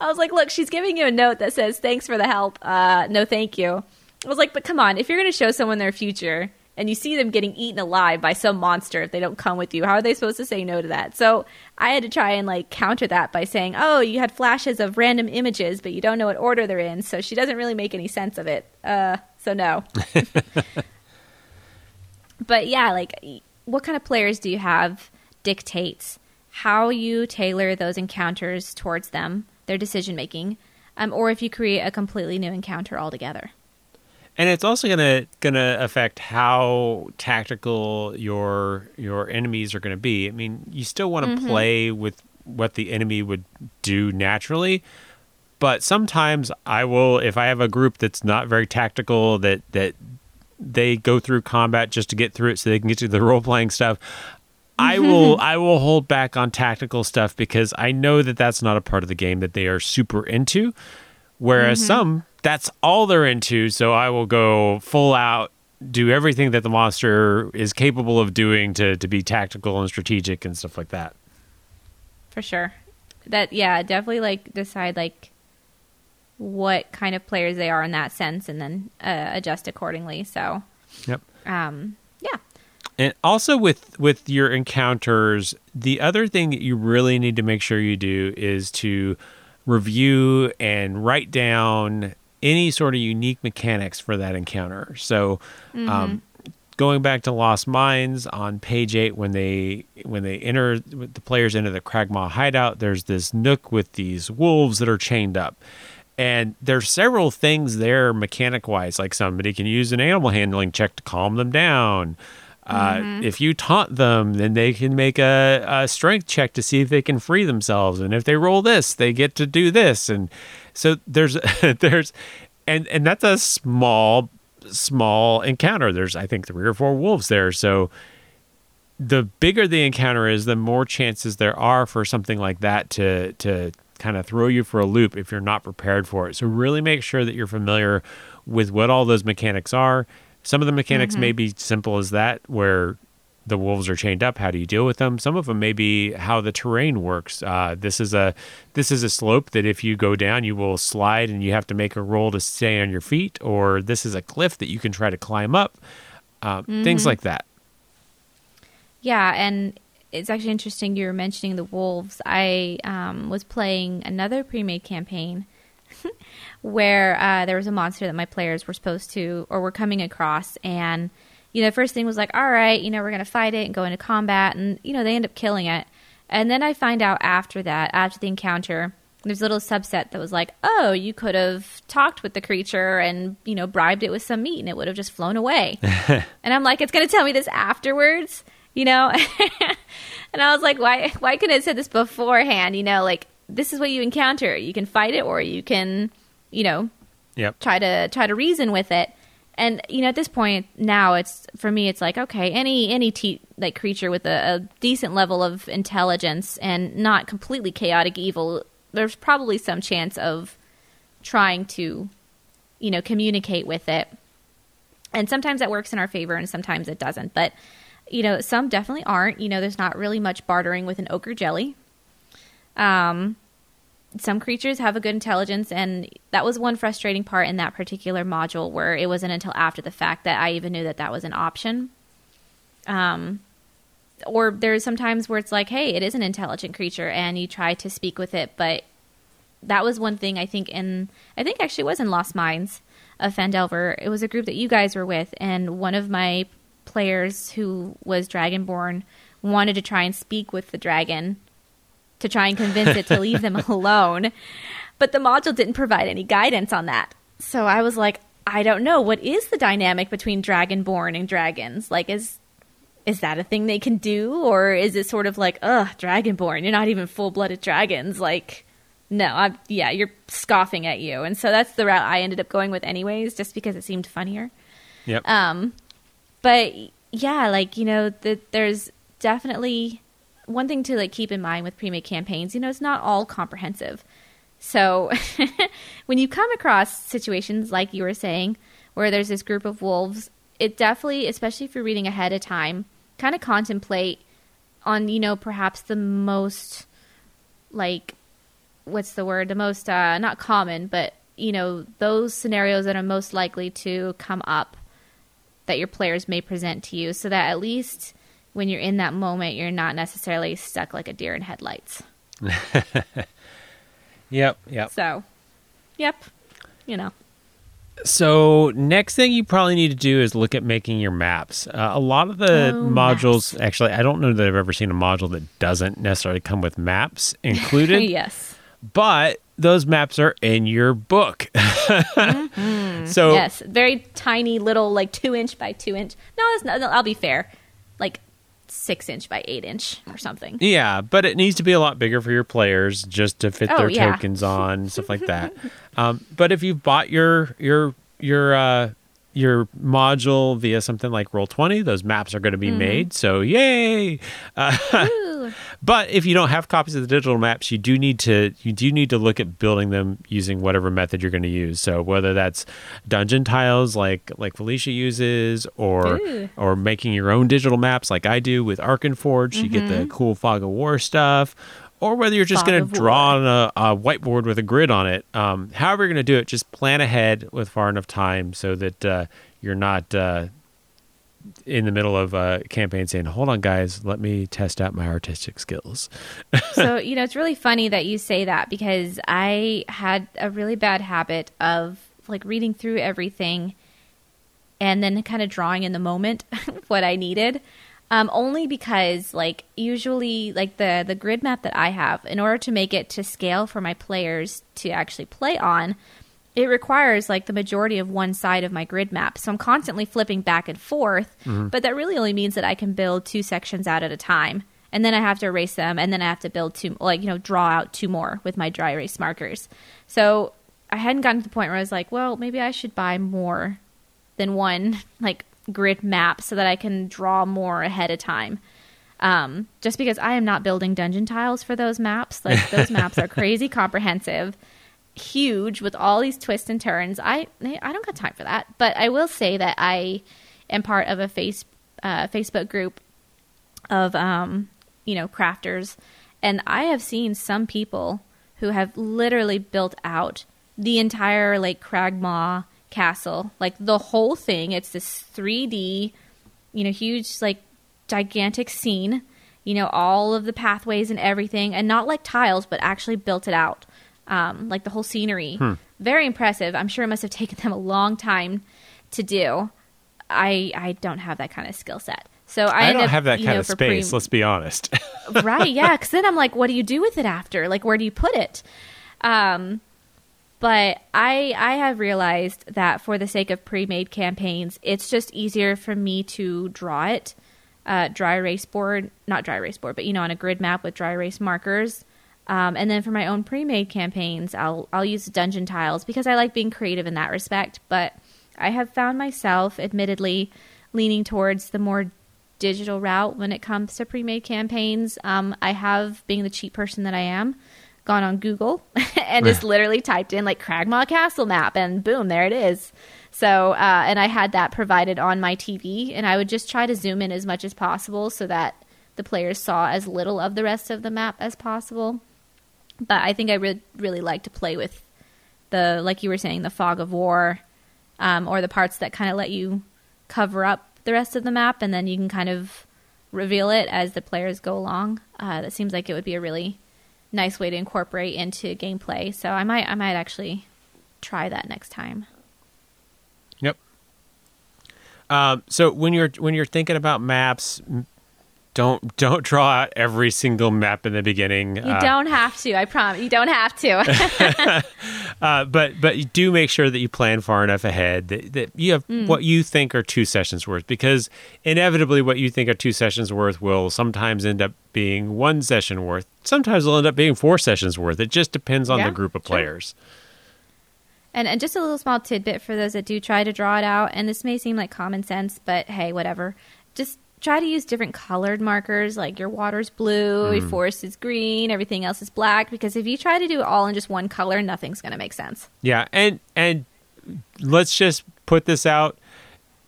A: I was like, look, she's giving you a note that says, "Thanks for the help. Uh, no, thank you." I was like, but come on, if you're going to show someone their future and you see them getting eaten alive by some monster if they don't come with you, how are they supposed to say no to that? So I had to try and like counter that by saying, "Oh, you had flashes of random images, but you don't know what order they're in, so she doesn't really make any sense of it." Uh, so no. but yeah, like what kind of players do you have dictates how you tailor those encounters towards them, their decision making, um, or if you create a completely new encounter altogether.
B: And it's also gonna gonna affect how tactical your your enemies are gonna be. I mean, you still want to mm-hmm. play with what the enemy would do naturally, but sometimes I will if I have a group that's not very tactical that that they go through combat just to get through it so they can get to the role playing stuff. I will I will hold back on tactical stuff because I know that that's not a part of the game that they are super into. Whereas mm-hmm. some that's all they're into, so I will go full out, do everything that the monster is capable of doing to to be tactical and strategic and stuff like that.
A: For sure. that yeah, definitely like decide like what kind of players they are in that sense, and then uh, adjust accordingly. So,
B: Yep.
A: um, yeah,
B: And also with with your encounters, the other thing that you really need to make sure you do is to review and write down any sort of unique mechanics for that encounter. So, um, going back to Lost Mines on page eight, when they when they enter the players into the Cragmaw hideout, there's this nook with these wolves that are chained up. And there's several things there mechanic wise, like somebody can use an animal handling check to calm them down. Uh, if you taunt them, then they can make a, a strength check to see if they can free themselves. And if they roll this, they get to do this. And so there's there's and and that's a small small encounter. There's I think three or four wolves there. So the bigger the encounter is, the more chances there are for something like that to to kind of throw you for a loop if you're not prepared for it. So really make sure that you're familiar with what all those mechanics are. Some of the mechanics may mm-hmm. be simple as that, where the wolves are chained up. How do you deal with them? Some of them may be how the terrain works. Uh, this is a this is a slope that if you go down, you will slide, and you have to make a roll to stay on your feet. Or this is a cliff that you can try to climb up. Uh, Things like that.
A: Yeah, and it's actually interesting you were mentioning the wolves. I um, was playing another pre-made campaign where uh, there was a monster that my players were supposed to or were coming across, and you know, first thing was like, all right, you know, we're gonna fight it and go into combat, and you know, they end up killing it. And then I find out after that, after the encounter, there's a little subset that was like, oh, you could have talked with the creature and you know bribed it with some meat, and it would have just flown away. and I'm like, it's gonna tell me this afterwards, you know. and I was like, why? Why couldn't it said this beforehand? You know, like this is what you encounter. You can fight it, or you can, you know,
B: Yep.
A: try to try to reason with it. And you know, at this point now, it's for me, it's like okay, any any te- like creature with a, a decent level of intelligence and not completely chaotic evil, there's probably some chance of trying to, you know, communicate with it. And sometimes that works in our favor, and sometimes it doesn't. But you know, some definitely aren't. You know, there's not really much bartering with an ochre jelly. Um, some creatures have a good intelligence and that was one frustrating part in that particular module where it wasn't until after the fact that i even knew that that was an option. Um or there's sometimes where it's like hey it is an intelligent creature and you try to speak with it but that was one thing i think in i think actually was in lost mines of Phandelver. It was a group that you guys were with and one of my players who was dragonborn wanted to try and speak with the dragon to try and convince it to leave them alone. But the module didn't provide any guidance on that. So I was like, I don't know. What is the dynamic between dragonborn and dragons? Like, is is that a thing they can do, or is it sort of like, ugh, dragonborn? You're not even full blooded dragons. Like, no, I'm, yeah, you're scoffing at you. And so that's the route I ended up going with, anyways, just because it seemed funnier.
B: Yep.
A: Um, but yeah, like you know, the, there's definitely one thing to like keep in mind with pre-made campaigns. You know, it's not all comprehensive. So when you come across situations like you were saying, where there's this group of wolves, it definitely, especially if you're reading ahead of time, kind of contemplate on you know perhaps the most like what's the word the most uh not common but you know those scenarios that are most likely to come up that your players may present to you so that at least when you're in that moment you're not necessarily stuck like a deer in headlights
B: Yep. Yep.
A: so yep you know
B: So next thing you probably need to do is look at making your maps. Uh, a lot of the
A: Oh,
B: modules, actually, I don't know that I've ever seen a module that doesn't necessarily come with maps included,
A: yes
B: but those maps are in your book. So
A: yes very tiny little like two inch by two inch no that's not no, i'll be fair six inch by eight inch or something
B: Yeah, but it needs to be a lot bigger for your players just to fit
A: Oh,
B: their
A: yeah.
B: tokens on stuff like that. Um, but if you've bought your your your uh, your module via something like Roll Twenty, those maps are going to be made. So yay! Uh, but if you don't have copies of the digital maps, you do need to you do need to look at building them using whatever method you're going to use. So whether that's dungeon tiles like like Felicia uses, or
A: Ooh.
B: or making your own digital maps like I do with Arkenforge, you get
A: Mm-hmm.
B: the cool Fog of War stuff, or whether you're just going to draw on a, a whiteboard with a grid on it. Um, however, you're going to do it, just plan ahead with far enough time so that uh, you're not uh, in the middle of a campaign saying, "Hold on, guys, let me test out my artistic skills."
A: so you know it's really funny that you say that because i had a really bad habit of like reading through everything and then kind of drawing in the moment what i needed um, only because like usually like the the grid map that i have in order to make it to scale for my players to actually play on it requires like the majority of one side of my grid map. So I'm constantly flipping back and forth, but that really only means that I can build two sections out at a time. And then I have to erase them, and then I have to build two, like, you know, draw out two more with my dry erase markers. So I hadn't gotten to the point where I was like, well, maybe I should buy more than one, like, grid map so that I can draw more ahead of time. Um, just because I am not building dungeon tiles for those maps. Like, those maps are crazy comprehensive huge with all these twists and turns. I I don't got time for that. But I will say that I am part of a face uh, Facebook group of um, you know crafters, and I have seen some people who have literally built out the entire like Cragmaw castle, like the whole thing. It's this 3D, you know, huge like gigantic scene. You know, all of the pathways and everything, and not like tiles, but actually built it out um, like the whole scenery.
B: Hmm.
A: Very impressive. I'm sure it must have taken them a long time to do. I I don't have that kind of skill set. So I,
B: I don't
A: up,
B: have that kind
A: know,
B: of space.
A: pre-
B: let's be honest.
A: right? Yeah, because then I'm like, what do you do with it after? Like, where do you put it? Um, but I I have realized that for the sake of pre-made campaigns, it's just easier for me to draw it, uh, dry erase board, not dry erase board, but you know, on a grid map with dry erase markers. Um, and then for my own pre-made campaigns, I'll I'll use dungeon tiles because I like being creative in that respect. But I have found myself, admittedly, leaning towards the more digital route when it comes to pre-made campaigns. Um, I have, being the cheap person that I am, gone on Google and just literally typed in like Cragmaw Castle map, and boom, there it is. So, uh, and I had that provided on my TV, and I would just try to zoom in as much as possible so that the players saw as little of the rest of the map as possible. But I think I re- really like to play with the, like you were saying, the fog of war, um, or the parts that kind of let you cover up the rest of the map, and then you can kind of reveal it as the players go along. Uh, that seems like it would be a really nice way to incorporate into gameplay. So I might, I might actually try that next time.
B: Yep. Um, so when you're when you're thinking about maps, don't don't draw out every single map in the beginning.
A: You
B: uh,
A: don't have to. I promise. You don't have to.
B: uh, but but you do make sure that you plan far enough ahead that, that you have
A: Mm.
B: what you think are two sessions worth because inevitably what you think are two sessions worth will sometimes end up being one session worth. Sometimes it'll end up being four sessions worth. It just depends on
A: Yeah,
B: the group of
A: sure.
B: players.
A: And, and just a little small tidbit for those that do try to draw it out, and this may seem like common sense, but hey, whatever. Just try to use different colored markers, like your water's blue, your hmm. forest is green, everything else is black, because if you try to do it all in just one color, nothing's going to make sense.
B: Yeah, and and let's just put this out.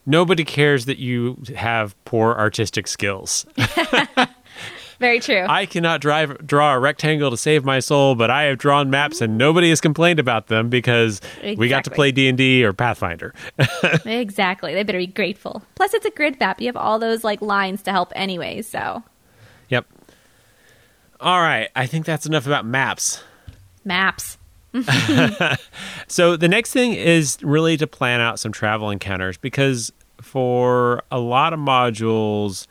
B: Nobody cares that you have poor artistic skills.
A: Very true.
B: I cannot drive, draw a rectangle to save my soul, but I have drawn maps and nobody has complained about them because we got to play D and D or Pathfinder.
A: exactly. They better be grateful. Plus, it's a grid map. You have all those like lines to help anyway, so
B: yep. All right, I think that's enough about maps.
A: maps.
B: So the next thing is really to plan out some travel encounters because for a lot of modules,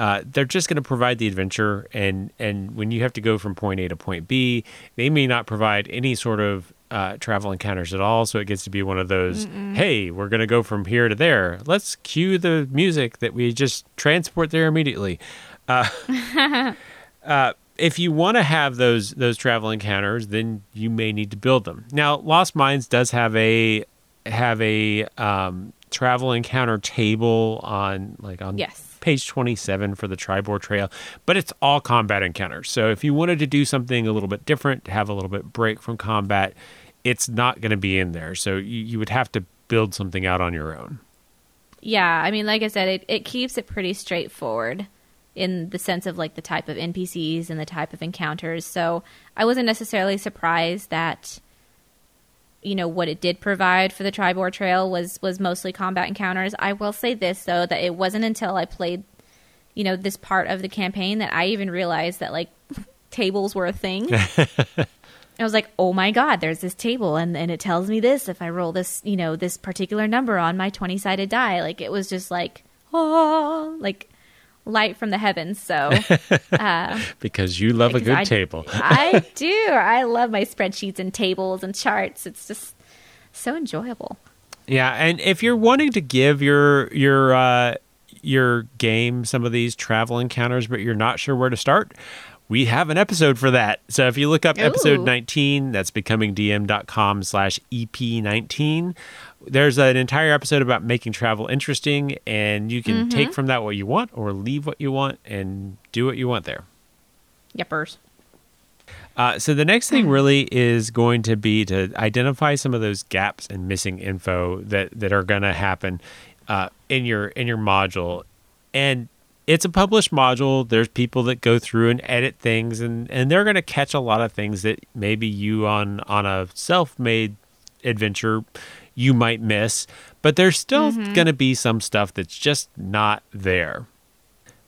B: uh, they're just going to provide the adventure, and and when you have to go from point A to point B, they may not provide any sort of uh, travel encounters at all. So it gets to be one of those, hey, we're going to go from here to there. Let's cue the music that we just transport there immediately. Uh, uh, if you want to have those those travel encounters, then you may need to build them. Now, Lost Mines does have a have a um, travel encounter table on like on
A: Yes.
B: page 27 for the Triboar Trail, but it's all combat encounters. So if you wanted to do something a little bit different, have a little bit break from combat, it's not going to be in there. So you, you would have to build something out on your own.
A: Yeah, I mean, like I said, it, it keeps it pretty straightforward. in the sense of like the type of NPCs and the type of encounters. So I wasn't necessarily surprised that you know what it did provide for the Triboar Trail was was mostly combat encounters. I will say this though that it wasn't until I played you know this part of the campaign that I even realized that like tables were a thing. I was like, "Oh my god, there's this table and and it tells me this if I roll this, you know, this particular number on my 20-sided die." Like it was just like, "Oh, like light from the heavens." So, uh,
B: because you love a good
A: I,
B: table.
A: I do. I love my spreadsheets and tables and charts. It's just so enjoyable.
B: Yeah, and if you're wanting to give your your uh, your game some of these travel encounters, but you're not sure where to start, we have an episode for that. So if you look up episode 19, that's becomingdm.com slash EP19. There's an entire episode about making travel interesting, and you can take from that what you want or leave what you want and do what you want there.
A: Yepers.
B: Uh, so the next thing really is going to be to identify some of those gaps and missing info that that are going to happen uh, in your in your module, and it's a published module. There's people that go through and edit things, and and they're going to catch a lot of things that maybe you on on a self-made adventure you might miss, but there's still going to be some stuff that's just not there.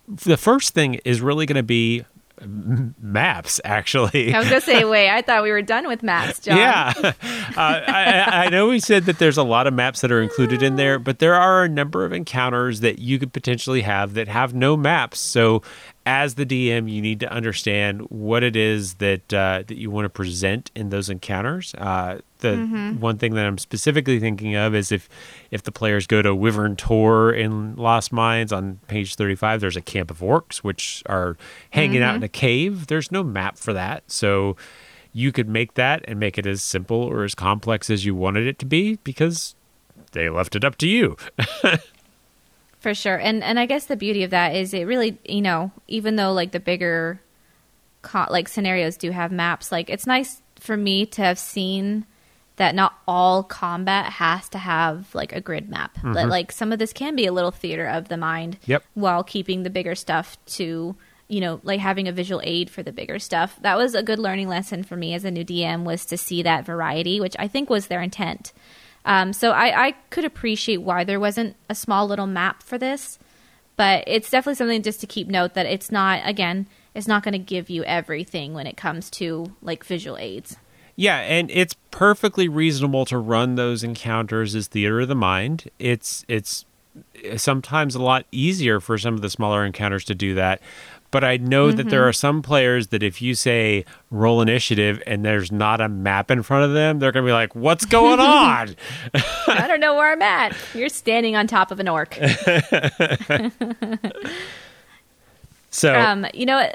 B: The first thing is really going to be maps, actually.
A: I was gonna say, wait, I thought we were done with maps, John.
B: Yeah. uh, I, I know we said that there's a lot of maps that are included in there, but there are a number of encounters that you could potentially have that have no maps. So, as the DM, you need to understand what it is that uh, that you want to present in those encounters. Uh, the one thing that I'm specifically thinking of is if if the players go to Wyvern Tor in Lost Mines on page 35, there's a camp of orcs which are hanging out in a cave. There's no map for that, so you could make that and make it as simple or as complex as you wanted it to be because they left it up to you.
A: For sure. And and I guess the beauty of that is it really, you know, even though like the bigger co- like scenarios do have maps, like it's nice for me to have seen that not all combat has to have like a grid map. That mm-hmm. like some of this can be a little theater of the mind
B: Yep.
A: while keeping the bigger stuff to you know like having a visual aid for the bigger stuff that was a good learning lesson for me as a new dm was to see that variety which i think was their intent um, so I, I could appreciate why there wasn't a small little map for this but it's definitely something just to keep note that it's not again it's not going to give you everything when it comes to like visual aids
B: Yeah, and it's perfectly reasonable to run those encounters as theater of the mind. It's it's sometimes a lot easier for some of the smaller encounters to do that. But I know that there are some players that if you say roll initiative and there's not a map in front of them, they're going to be like, "What's going on?"
A: i don't know where i'm at you're standing on top of an orc
B: so
A: um, you know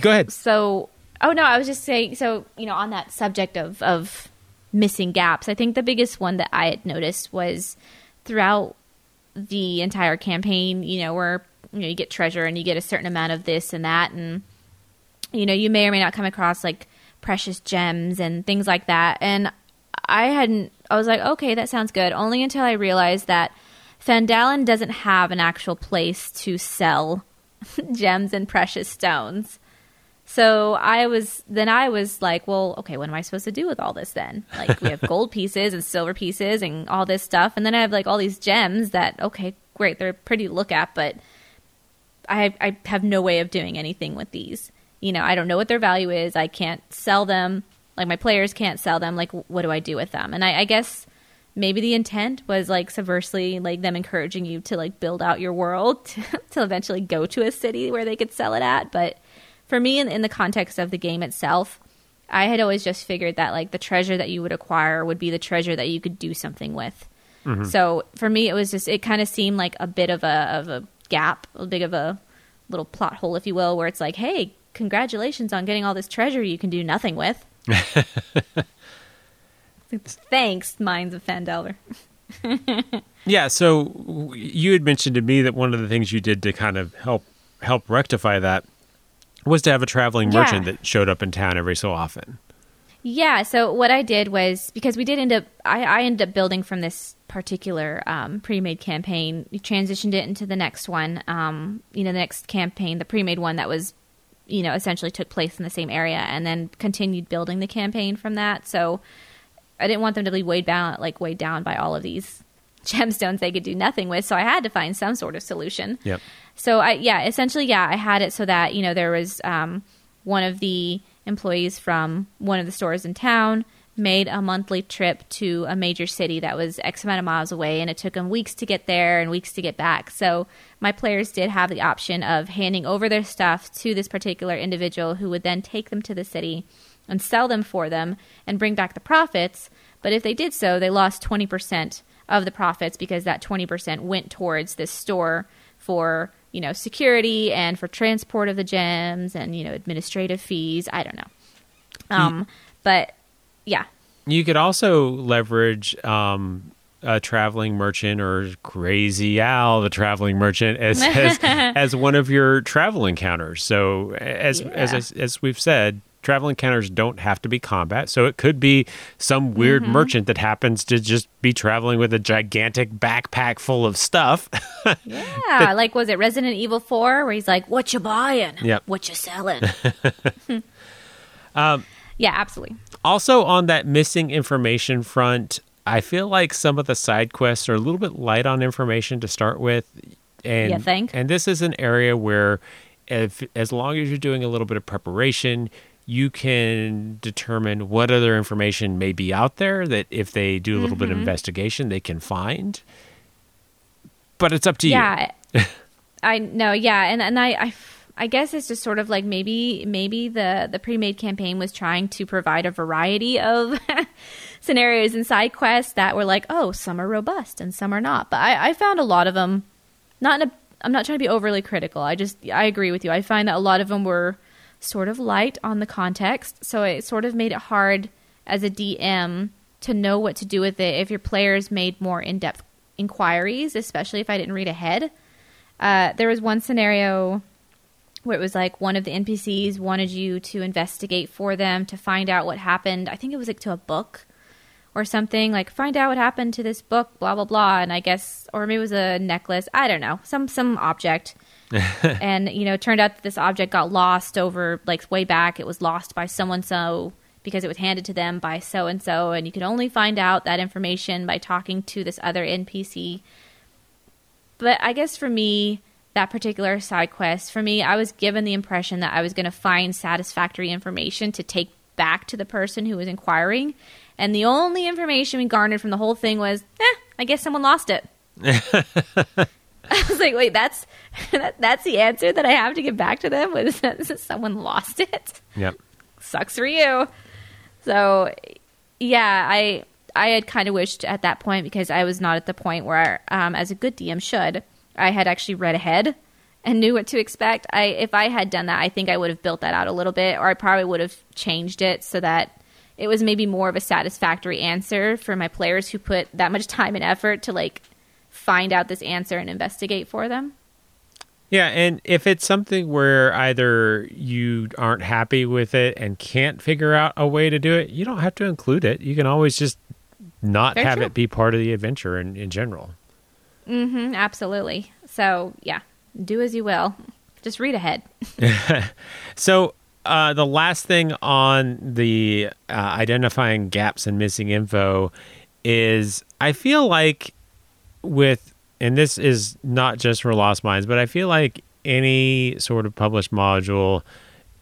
B: go ahead.
A: so oh no i was just saying so you know on that subject of of missing gaps i think the biggest one that i had noticed was throughout the entire campaign you know where you know you get treasure and you get a certain amount of this and that. And you know you may or may not come across like precious gems and things like that. And i hadn't i was like okay that sounds good. Only until i realized that Phandalin doesn't have an actual place to sell gems and precious stones. So I was then I was like, well, okay, what am I supposed to do with all this then? Like we have gold pieces and silver pieces and all this stuff, and then I have like all these gems that okay, great, they're pretty to look at, but I I have no way of doing anything with these. You know, I don't know what their value is. I can't sell them. Like my players can't sell them. Like what do I do with them? And I, I guess maybe the intent was like subversely like them encouraging you to like build out your world to, to eventually go to a city where they could sell it at, but for me in, in the context of the game itself i had always just figured that like the treasure that you would acquire would be the treasure that you could do something with mm-hmm. so for me it was just it kind of seemed like a bit of a of a gap a bit of a little plot hole if you will where it's like hey congratulations on getting all this treasure you can do nothing with thanks mines of Phandelver
B: Yeah, so you had mentioned to me that one of the things you did to kind of help help rectify that was to have a traveling
A: Yeah.
B: merchant that showed up in town every so often.
A: Yeah. So what I did was because we did end up, I, I ended up building from this particular um, pre-made campaign. We transitioned it into the next one. Um, you know, the next campaign, the pre-made one that was, you know, essentially took place in the same area, and then continued building the campaign from that. So I didn't want them to be weighed down, like weighed down by all of these gemstones they could do nothing with. So I had to find some sort of solution.
B: Yep.
A: So I, yeah, essentially, yeah, I had it so that you know there was um, one of the employees from one of the stores in town made a monthly trip to a major city that was X amount of miles away, and it took them weeks to get there and weeks to get back. So my players did have the option of handing over their stuff to this particular individual who would then take them to the city and sell them for them and bring back the profits. But if they did so, they lost 20% of the profits because that 20% went towards this store for you know security and for transport of the gems and you know administrative fees i don't know um but yeah
B: You could also leverage um, a traveling merchant or Crazy Al, the traveling merchant, as as, as one of your travel encounters. So as as
A: Yeah.
B: as we've said. Travel encounters don't have to be combat, so it could be some weird
A: Mm-hmm.
B: merchant that happens to just be traveling with a gigantic backpack full of stuff.
A: yeah like was it resident evil 4 where he's like what you buying
B: Yep.
A: what you selling um yeah absolutely
B: Also, on that missing information front, I feel like some of the side quests are a little bit light on information to start with. And,
A: You think?
B: And this is an area where, if as long as you're doing a little bit of preparation, you can determine what other information may be out there that if they do a little bit of
A: Mm-hmm.
B: investigation, they can find. But it's up to you.
A: yeah i know yeah and and I, I i guess it's just sort of like maybe maybe the the pre-made campaign was trying to provide a variety of scenarios and side quests that were like oh some are robust and some are not but i i found a lot of them not in a i'm not trying to be overly critical i just i agree with you i find that a lot of them were sort of light on the context so it sort of made it hard as a dm to know what to do with it if your players made more in-depth inquiries especially if i didn't read ahead uh, there was one scenario where it was like one of the NPCs wanted you to investigate for them to find out what happened. I think it was like to a book or something, like find out what happened to this book, blah blah blah. And I guess, or maybe it was a necklace. I don't know, some some object. and you know, it turned out that this object got lost over like way back. It was lost by someone so because it was handed to them by so and so, and you could only find out that information by talking to this other NPC but I guess for me, that particular side quest, for me, I was given the impression that I was going to find satisfactory information to take back to the person who was inquiring. And the only information we garnered from the whole thing was, eh, I guess someone lost it. I was like, wait, that's that, that's the answer that I have to get back to them was someone lost it.
B: Yep.
A: sucks for you. So, yeah, I I had kind of wished at that point because I was not at the point where, um, as a good DM should, I had actually read ahead and knew what to expect. I if I had done that, I think I would have built that out a little bit, or I probably would have changed it so that it was maybe more of a satisfactory answer for my players who put that much time and effort to like find out this answer and investigate for them.
B: Yeah, and if it's something where either you aren't happy with it and can't figure out a way to do it, you don't have to include it. You can always just not
A: Very
B: have
A: true.
B: it be part of the adventure in, in general.
A: Mm-hmm, absolutely. So yeah, do as you will. Just read ahead.
B: So, uh, the last thing on the uh, identifying gaps and missing info is I feel like with, and this is not just for Lost Mines, but I feel like any sort of published module,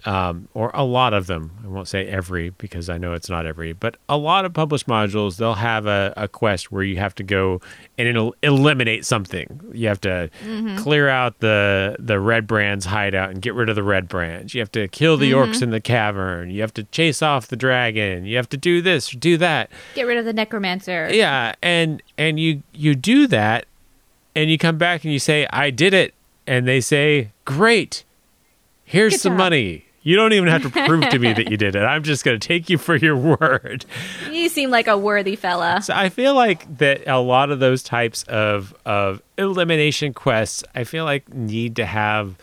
B: um, or a lot of them, I won't say every because I know it's not every, but a lot of published modules, they'll have a, a quest where you have to go and it'll eliminate something. You have to clear out the the red brand's hideout and get rid of the red brands. You have to kill the orcs in the cavern. You have to chase off the dragon. You have to do this, or do that.
A: Get rid of the necromancer.
B: Yeah, and and you you do that, and you come back and you say, "I did it," and they say, "Great, here's
A: Good
B: some
A: job."
B: money." You don't even have to prove to me that you did it. I'm just going to take you for your word.
A: You seem like a worthy fella.
B: So I feel like that a lot of those types of of elimination quests, I feel like need to have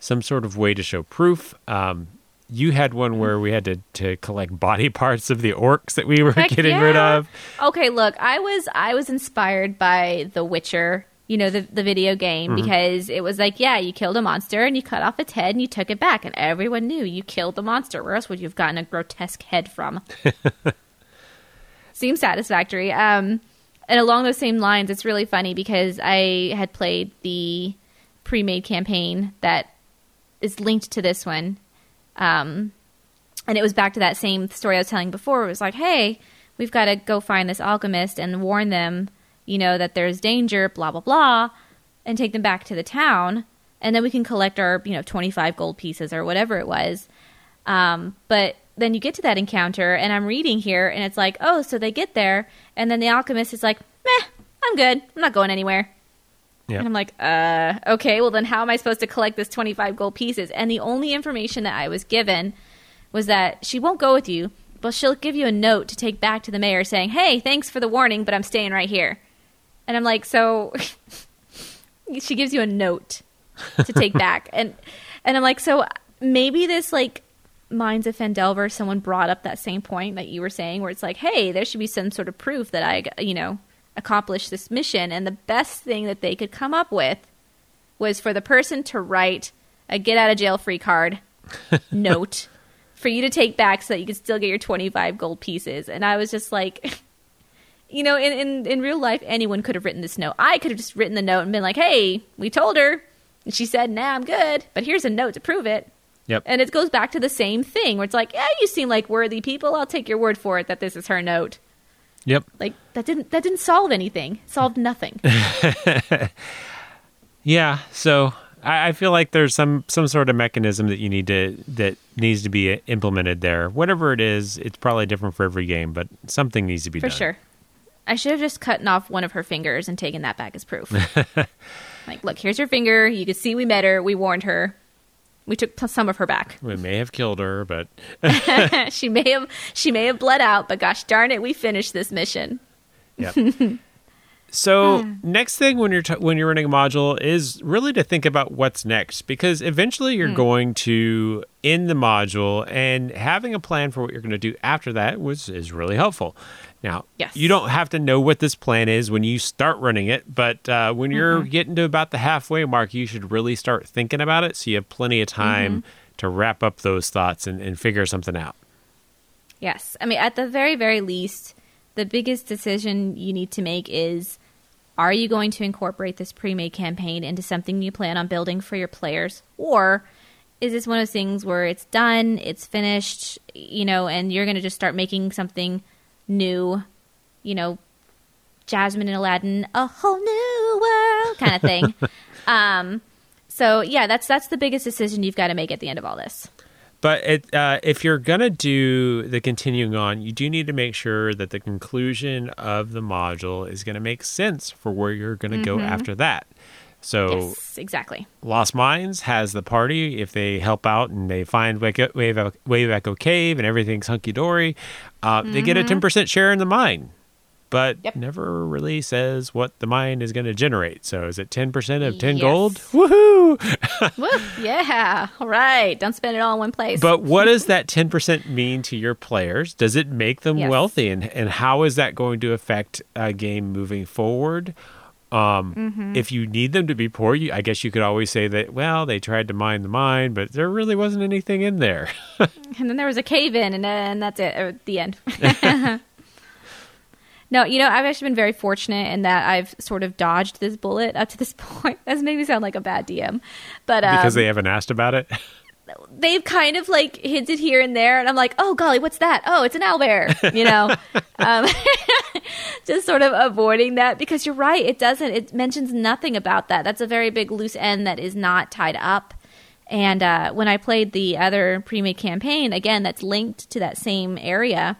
B: some sort of way to show proof. Um, you had one where we had to, to collect body parts of the orcs that we were
A: Heck
B: getting rid of.
A: Okay, look, I was I was inspired by The Witcher, you know, the the video game
B: Mm-hmm.
A: because it was like, yeah, you killed a monster and you cut off its head and you took it back and everyone knew you killed the monster. Where else would you have gotten a grotesque head from? Seems satisfactory. Um and along those same lines, it's really funny because I had played the pre-made campaign that is linked to this one. Um and it was back to that same story I was telling before. It was like, hey, we've got to go find this alchemist and warn them, you know, that there's danger, blah blah blah, and take them back to the town, and then we can collect our, you know, twenty five gold pieces or whatever it was. Um, but then you get to that encounter, and I'm reading here, and it's like, oh, so they get there, and then the alchemist is like, meh, I'm good, I'm not going anywhere.
B: Yeah.
A: And I'm like, uh, okay, well then how am I supposed to collect this 25 gold pieces? And the only information that I was given was that she won't go with you, but she'll give you a note to take back to the mayor saying, hey, thanks for the warning, but I'm staying right here. And I'm like, so she gives you a note to take back. And and I'm like, so maybe this like Mines of Phandelver, someone brought up that same point that you were saying, where it's like, hey, there should be some sort of proof that I, you know, accomplished this mission. And the best thing that they could come up with was for the person to write a get out of jail free card note for you to take back so that you could still get your 25 gold pieces. And I was just like, you know, in, in, in real life, anyone could have written this note. I could have just written the note and been like, hey, we told her. And she said, nah, I'm good. But here's a note to prove it.
B: Yep.
A: And it goes back to the same thing where it's like, yeah, you seem like worthy people. I'll take your word for it that this is her note.
B: Yep.
A: Like that didn't that didn't solve anything. It solved nothing.
B: Yeah. So I, I feel like there's some some sort of mechanism that you need to that needs to be implemented there. Whatever it is, it's probably different for every game, but something needs to be
A: For
B: done.
A: For sure. I should have just cut off one of her fingers and taken that back as proof. like, look, here's your finger. You could see we met her. We warned her. We took some of her back.
B: We may have killed her, but
A: she may have she may have bled out, but gosh darn it, we finished this mission.
B: Yep. so hmm. next thing when you're t- when you're running a module is really to think about what's next because eventually you're hmm. going to end the module and having a plan for what you're going to do after that was is really helpful. Now,
A: Yes.
B: you don't have to know what this plan is when you start running it, but uh, when you're mm-hmm. getting to about the halfway mark, you should really start thinking about it so you have plenty of time mm-hmm. to wrap up those thoughts and, and figure something out.
A: Yes. I mean, at the very, very least, the biggest decision you need to make is are you going to incorporate this pre made campaign into something you plan on building for your players? Or is this one of those things where it's done, it's finished, you know, and you're going to just start making something new, you know, Jasmine and Aladdin, a whole new world kind of thing? um, so, yeah, that's that's the biggest decision you've got to make at the end of all this.
B: But it, uh, if you're gonna do the continuing on, you do need to make sure that the conclusion of the module is gonna make sense for where you're gonna go after that. So
A: Yes, exactly.
B: Lost Mines has the party. If they help out and they find Wave, Wave, Wave Echo Cave and everything's hunky dory, uh, they get a ten percent share in the mine. But
A: Yep.
B: never really says what the mine is going to generate. So is it ten percent of ten
A: Yes.
B: gold? Woohoo!
A: Woo, yeah. All right. Don't spend it all in one place.
B: But what does that 10% mean to your players? Does it make them
A: Yes.
B: wealthy? And, and how is that going to affect a game moving forward? Um,
A: Mm-hmm.
B: If you need them to be poor, you, I guess you could always say that, well, they tried to mine the mine, but there really wasn't anything in there.
A: and then there was a cave in, and then that's it. Or the end. No, you know, I've actually been very fortunate in that I've sort of dodged this bullet up to this point. That's made me sound like a bad DM, but um,
B: because they haven't asked about it.
A: they've kind of like hinted here and there, and I'm like, oh golly, what's that? Oh, it's an owlbear, you know. um, just sort of avoiding that because you're right. It doesn't. It mentions nothing about that. That's a very big loose end that is not tied up. And uh, when I played the other pre-made campaign, again, that's linked to that same area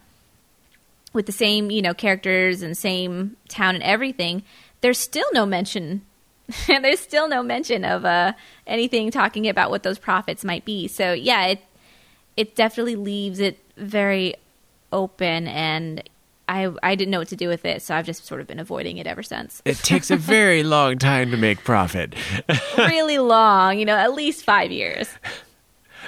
A: with the same, you know, characters and same town and everything. There's still no mention. there's still no mention of uh, anything talking about what those profits might be. So yeah, it it definitely leaves it very open, and I I didn't know what to do with it, so I've just sort of been avoiding it ever since.
B: it takes a very long time to make profit.
A: really long, you know, at least five years.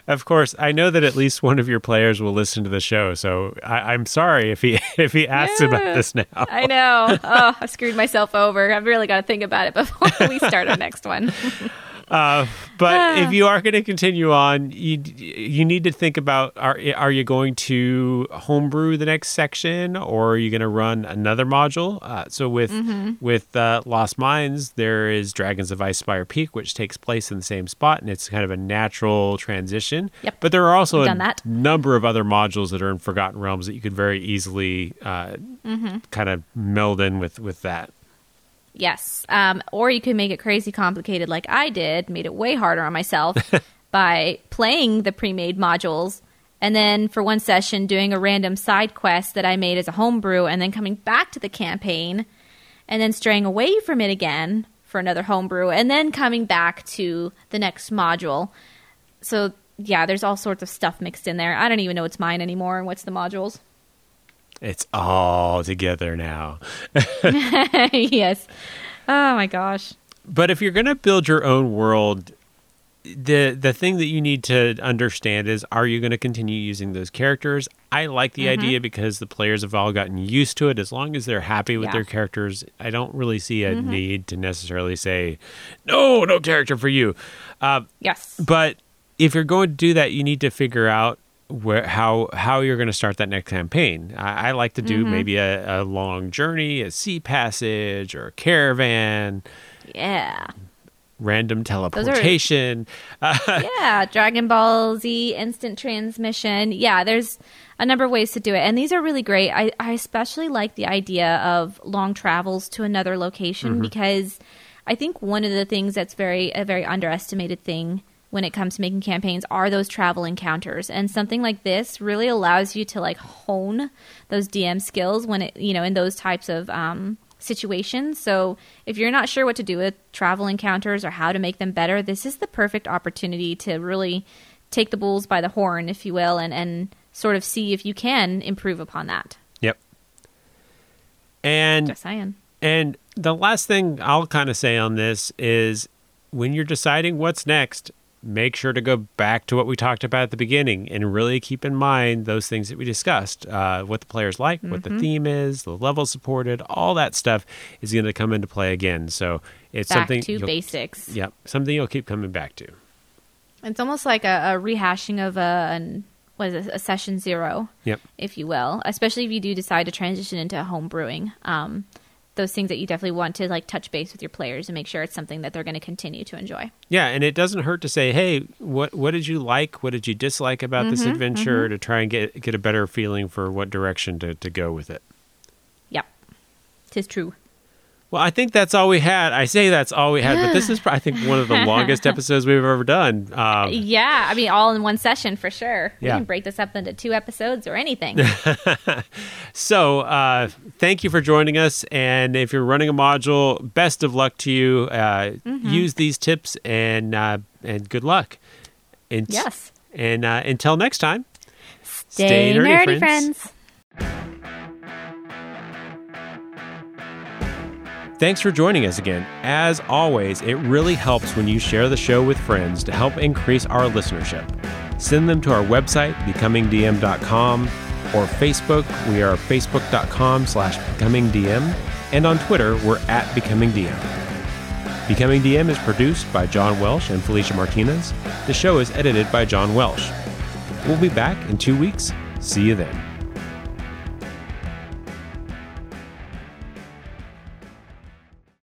B: Of course, I know that at least one of your players will listen to the show, so I, am sorry if he if he asks yeah, about this now.
A: I know. Oh, I've screwed myself over. I've really got to think about it before we start our next one.
B: Uh, but if you are going to continue on, you you need to think about are are you going to homebrew the next section or are you going to run another module? Uh, so with mm-hmm. with uh, Lost Mines, there is Dragons of Ice Icespire Peak, which takes place in the same spot, and it's kind of a natural transition.
A: Yep.
B: But there are also a number of other modules that are in Forgotten Realms that you could very easily uh, mm-hmm. kind of meld in with with that.
A: Yes. Um, or you could make it crazy complicated like I did, made it way harder on myself by playing the pre made modules and then for one session doing a random side quest that I made as a homebrew and then coming back to the campaign and then straying away from it again for another homebrew and then coming back to the next module. So yeah, there's all sorts of stuff mixed in there. I don't even know what's mine anymore and what's the modules.
B: It's all together now.
A: yes. Oh my gosh.
B: But if you're going to build your own world, the the thing that you need to understand is are you going to continue using those characters? I like the mm-hmm. idea because the players have all gotten used to it. As long as they're happy with yeah. their characters, I don't really see a mm-hmm. need to necessarily say, no, no character for you.
A: Uh, yes.
B: But if you're going to do that, you need to figure out where how how you're going to start that next campaign. I, I like to do mm-hmm. maybe a, a, long journey, a sea passage, or a caravan.
A: Yeah.
B: Random teleportation.
A: Are, yeah, Dragon Ball Z instant transmission. Yeah, there's a number of ways to do it, and these are really great. I, I especially like the idea of long travels to another location mm-hmm. because I think one of the things that's very a very underestimated thing when it comes to making campaigns are those travel encounters. And something like this really allows you to like hone those DM skills when it, you know, in those types of um, situations. So if you're not sure what to do with travel encounters or how to make them better, this is the perfect opportunity to really take the bulls by the horn, if you will, and, and sort of see if you can improve upon that.
B: Yep. And
A: Just saying.
B: And the last thing I'll kind of say on this is when you're deciding what's next, make sure to go back to what we talked about at the beginning and really keep in mind those things that we discussed uh, what the players like, mm-hmm. what the mm-hmm. theme is, the level supported, all that stuff is going to come into play again. So it's
A: back
B: something
A: to basics.
B: Yep, something you'll keep coming back to.
A: It's almost like a, a rehashing of a an, what is it, a session zero,
B: yep.
A: if you will. Especially if you do decide to transition into home brewing. Um, those things that you definitely want to like touch base with your players and make sure it's something that they're going to continue to enjoy.
B: Yeah, and it doesn't hurt to say, "Hey, what what did you like? What did you dislike about mm-hmm, this adventure?" Mm-hmm. to try and get get a better feeling for what direction to to go with it.
A: Yep. Tis true.
B: Well, I think that's all we had. I say that's all we had, but this is, I think, one of the longest episodes we've ever done.
A: Um, yeah, I mean, all in one session for sure. We yeah. can break this up into two episodes or anything.
B: so, uh, thank you for joining us. And if you're running a module, best of luck to you. Uh, mm-hmm. Use these tips and uh, and good luck.
A: And, yes.
B: And uh, until next time,
A: stay, stay nerdy, nerdy friends. friends.
B: Thanks for joining us again. As always, it really helps when you share the show with friends to help increase our listenership. Send them to our website, becomingdm.com, or Facebook. We are facebook.com slash becomingdm, and on Twitter, we're at becomingdm. Becoming DM is produced by John Welsh and Felicia Martinez. The show is edited by John Welsh. We'll be back in two weeks. See you then.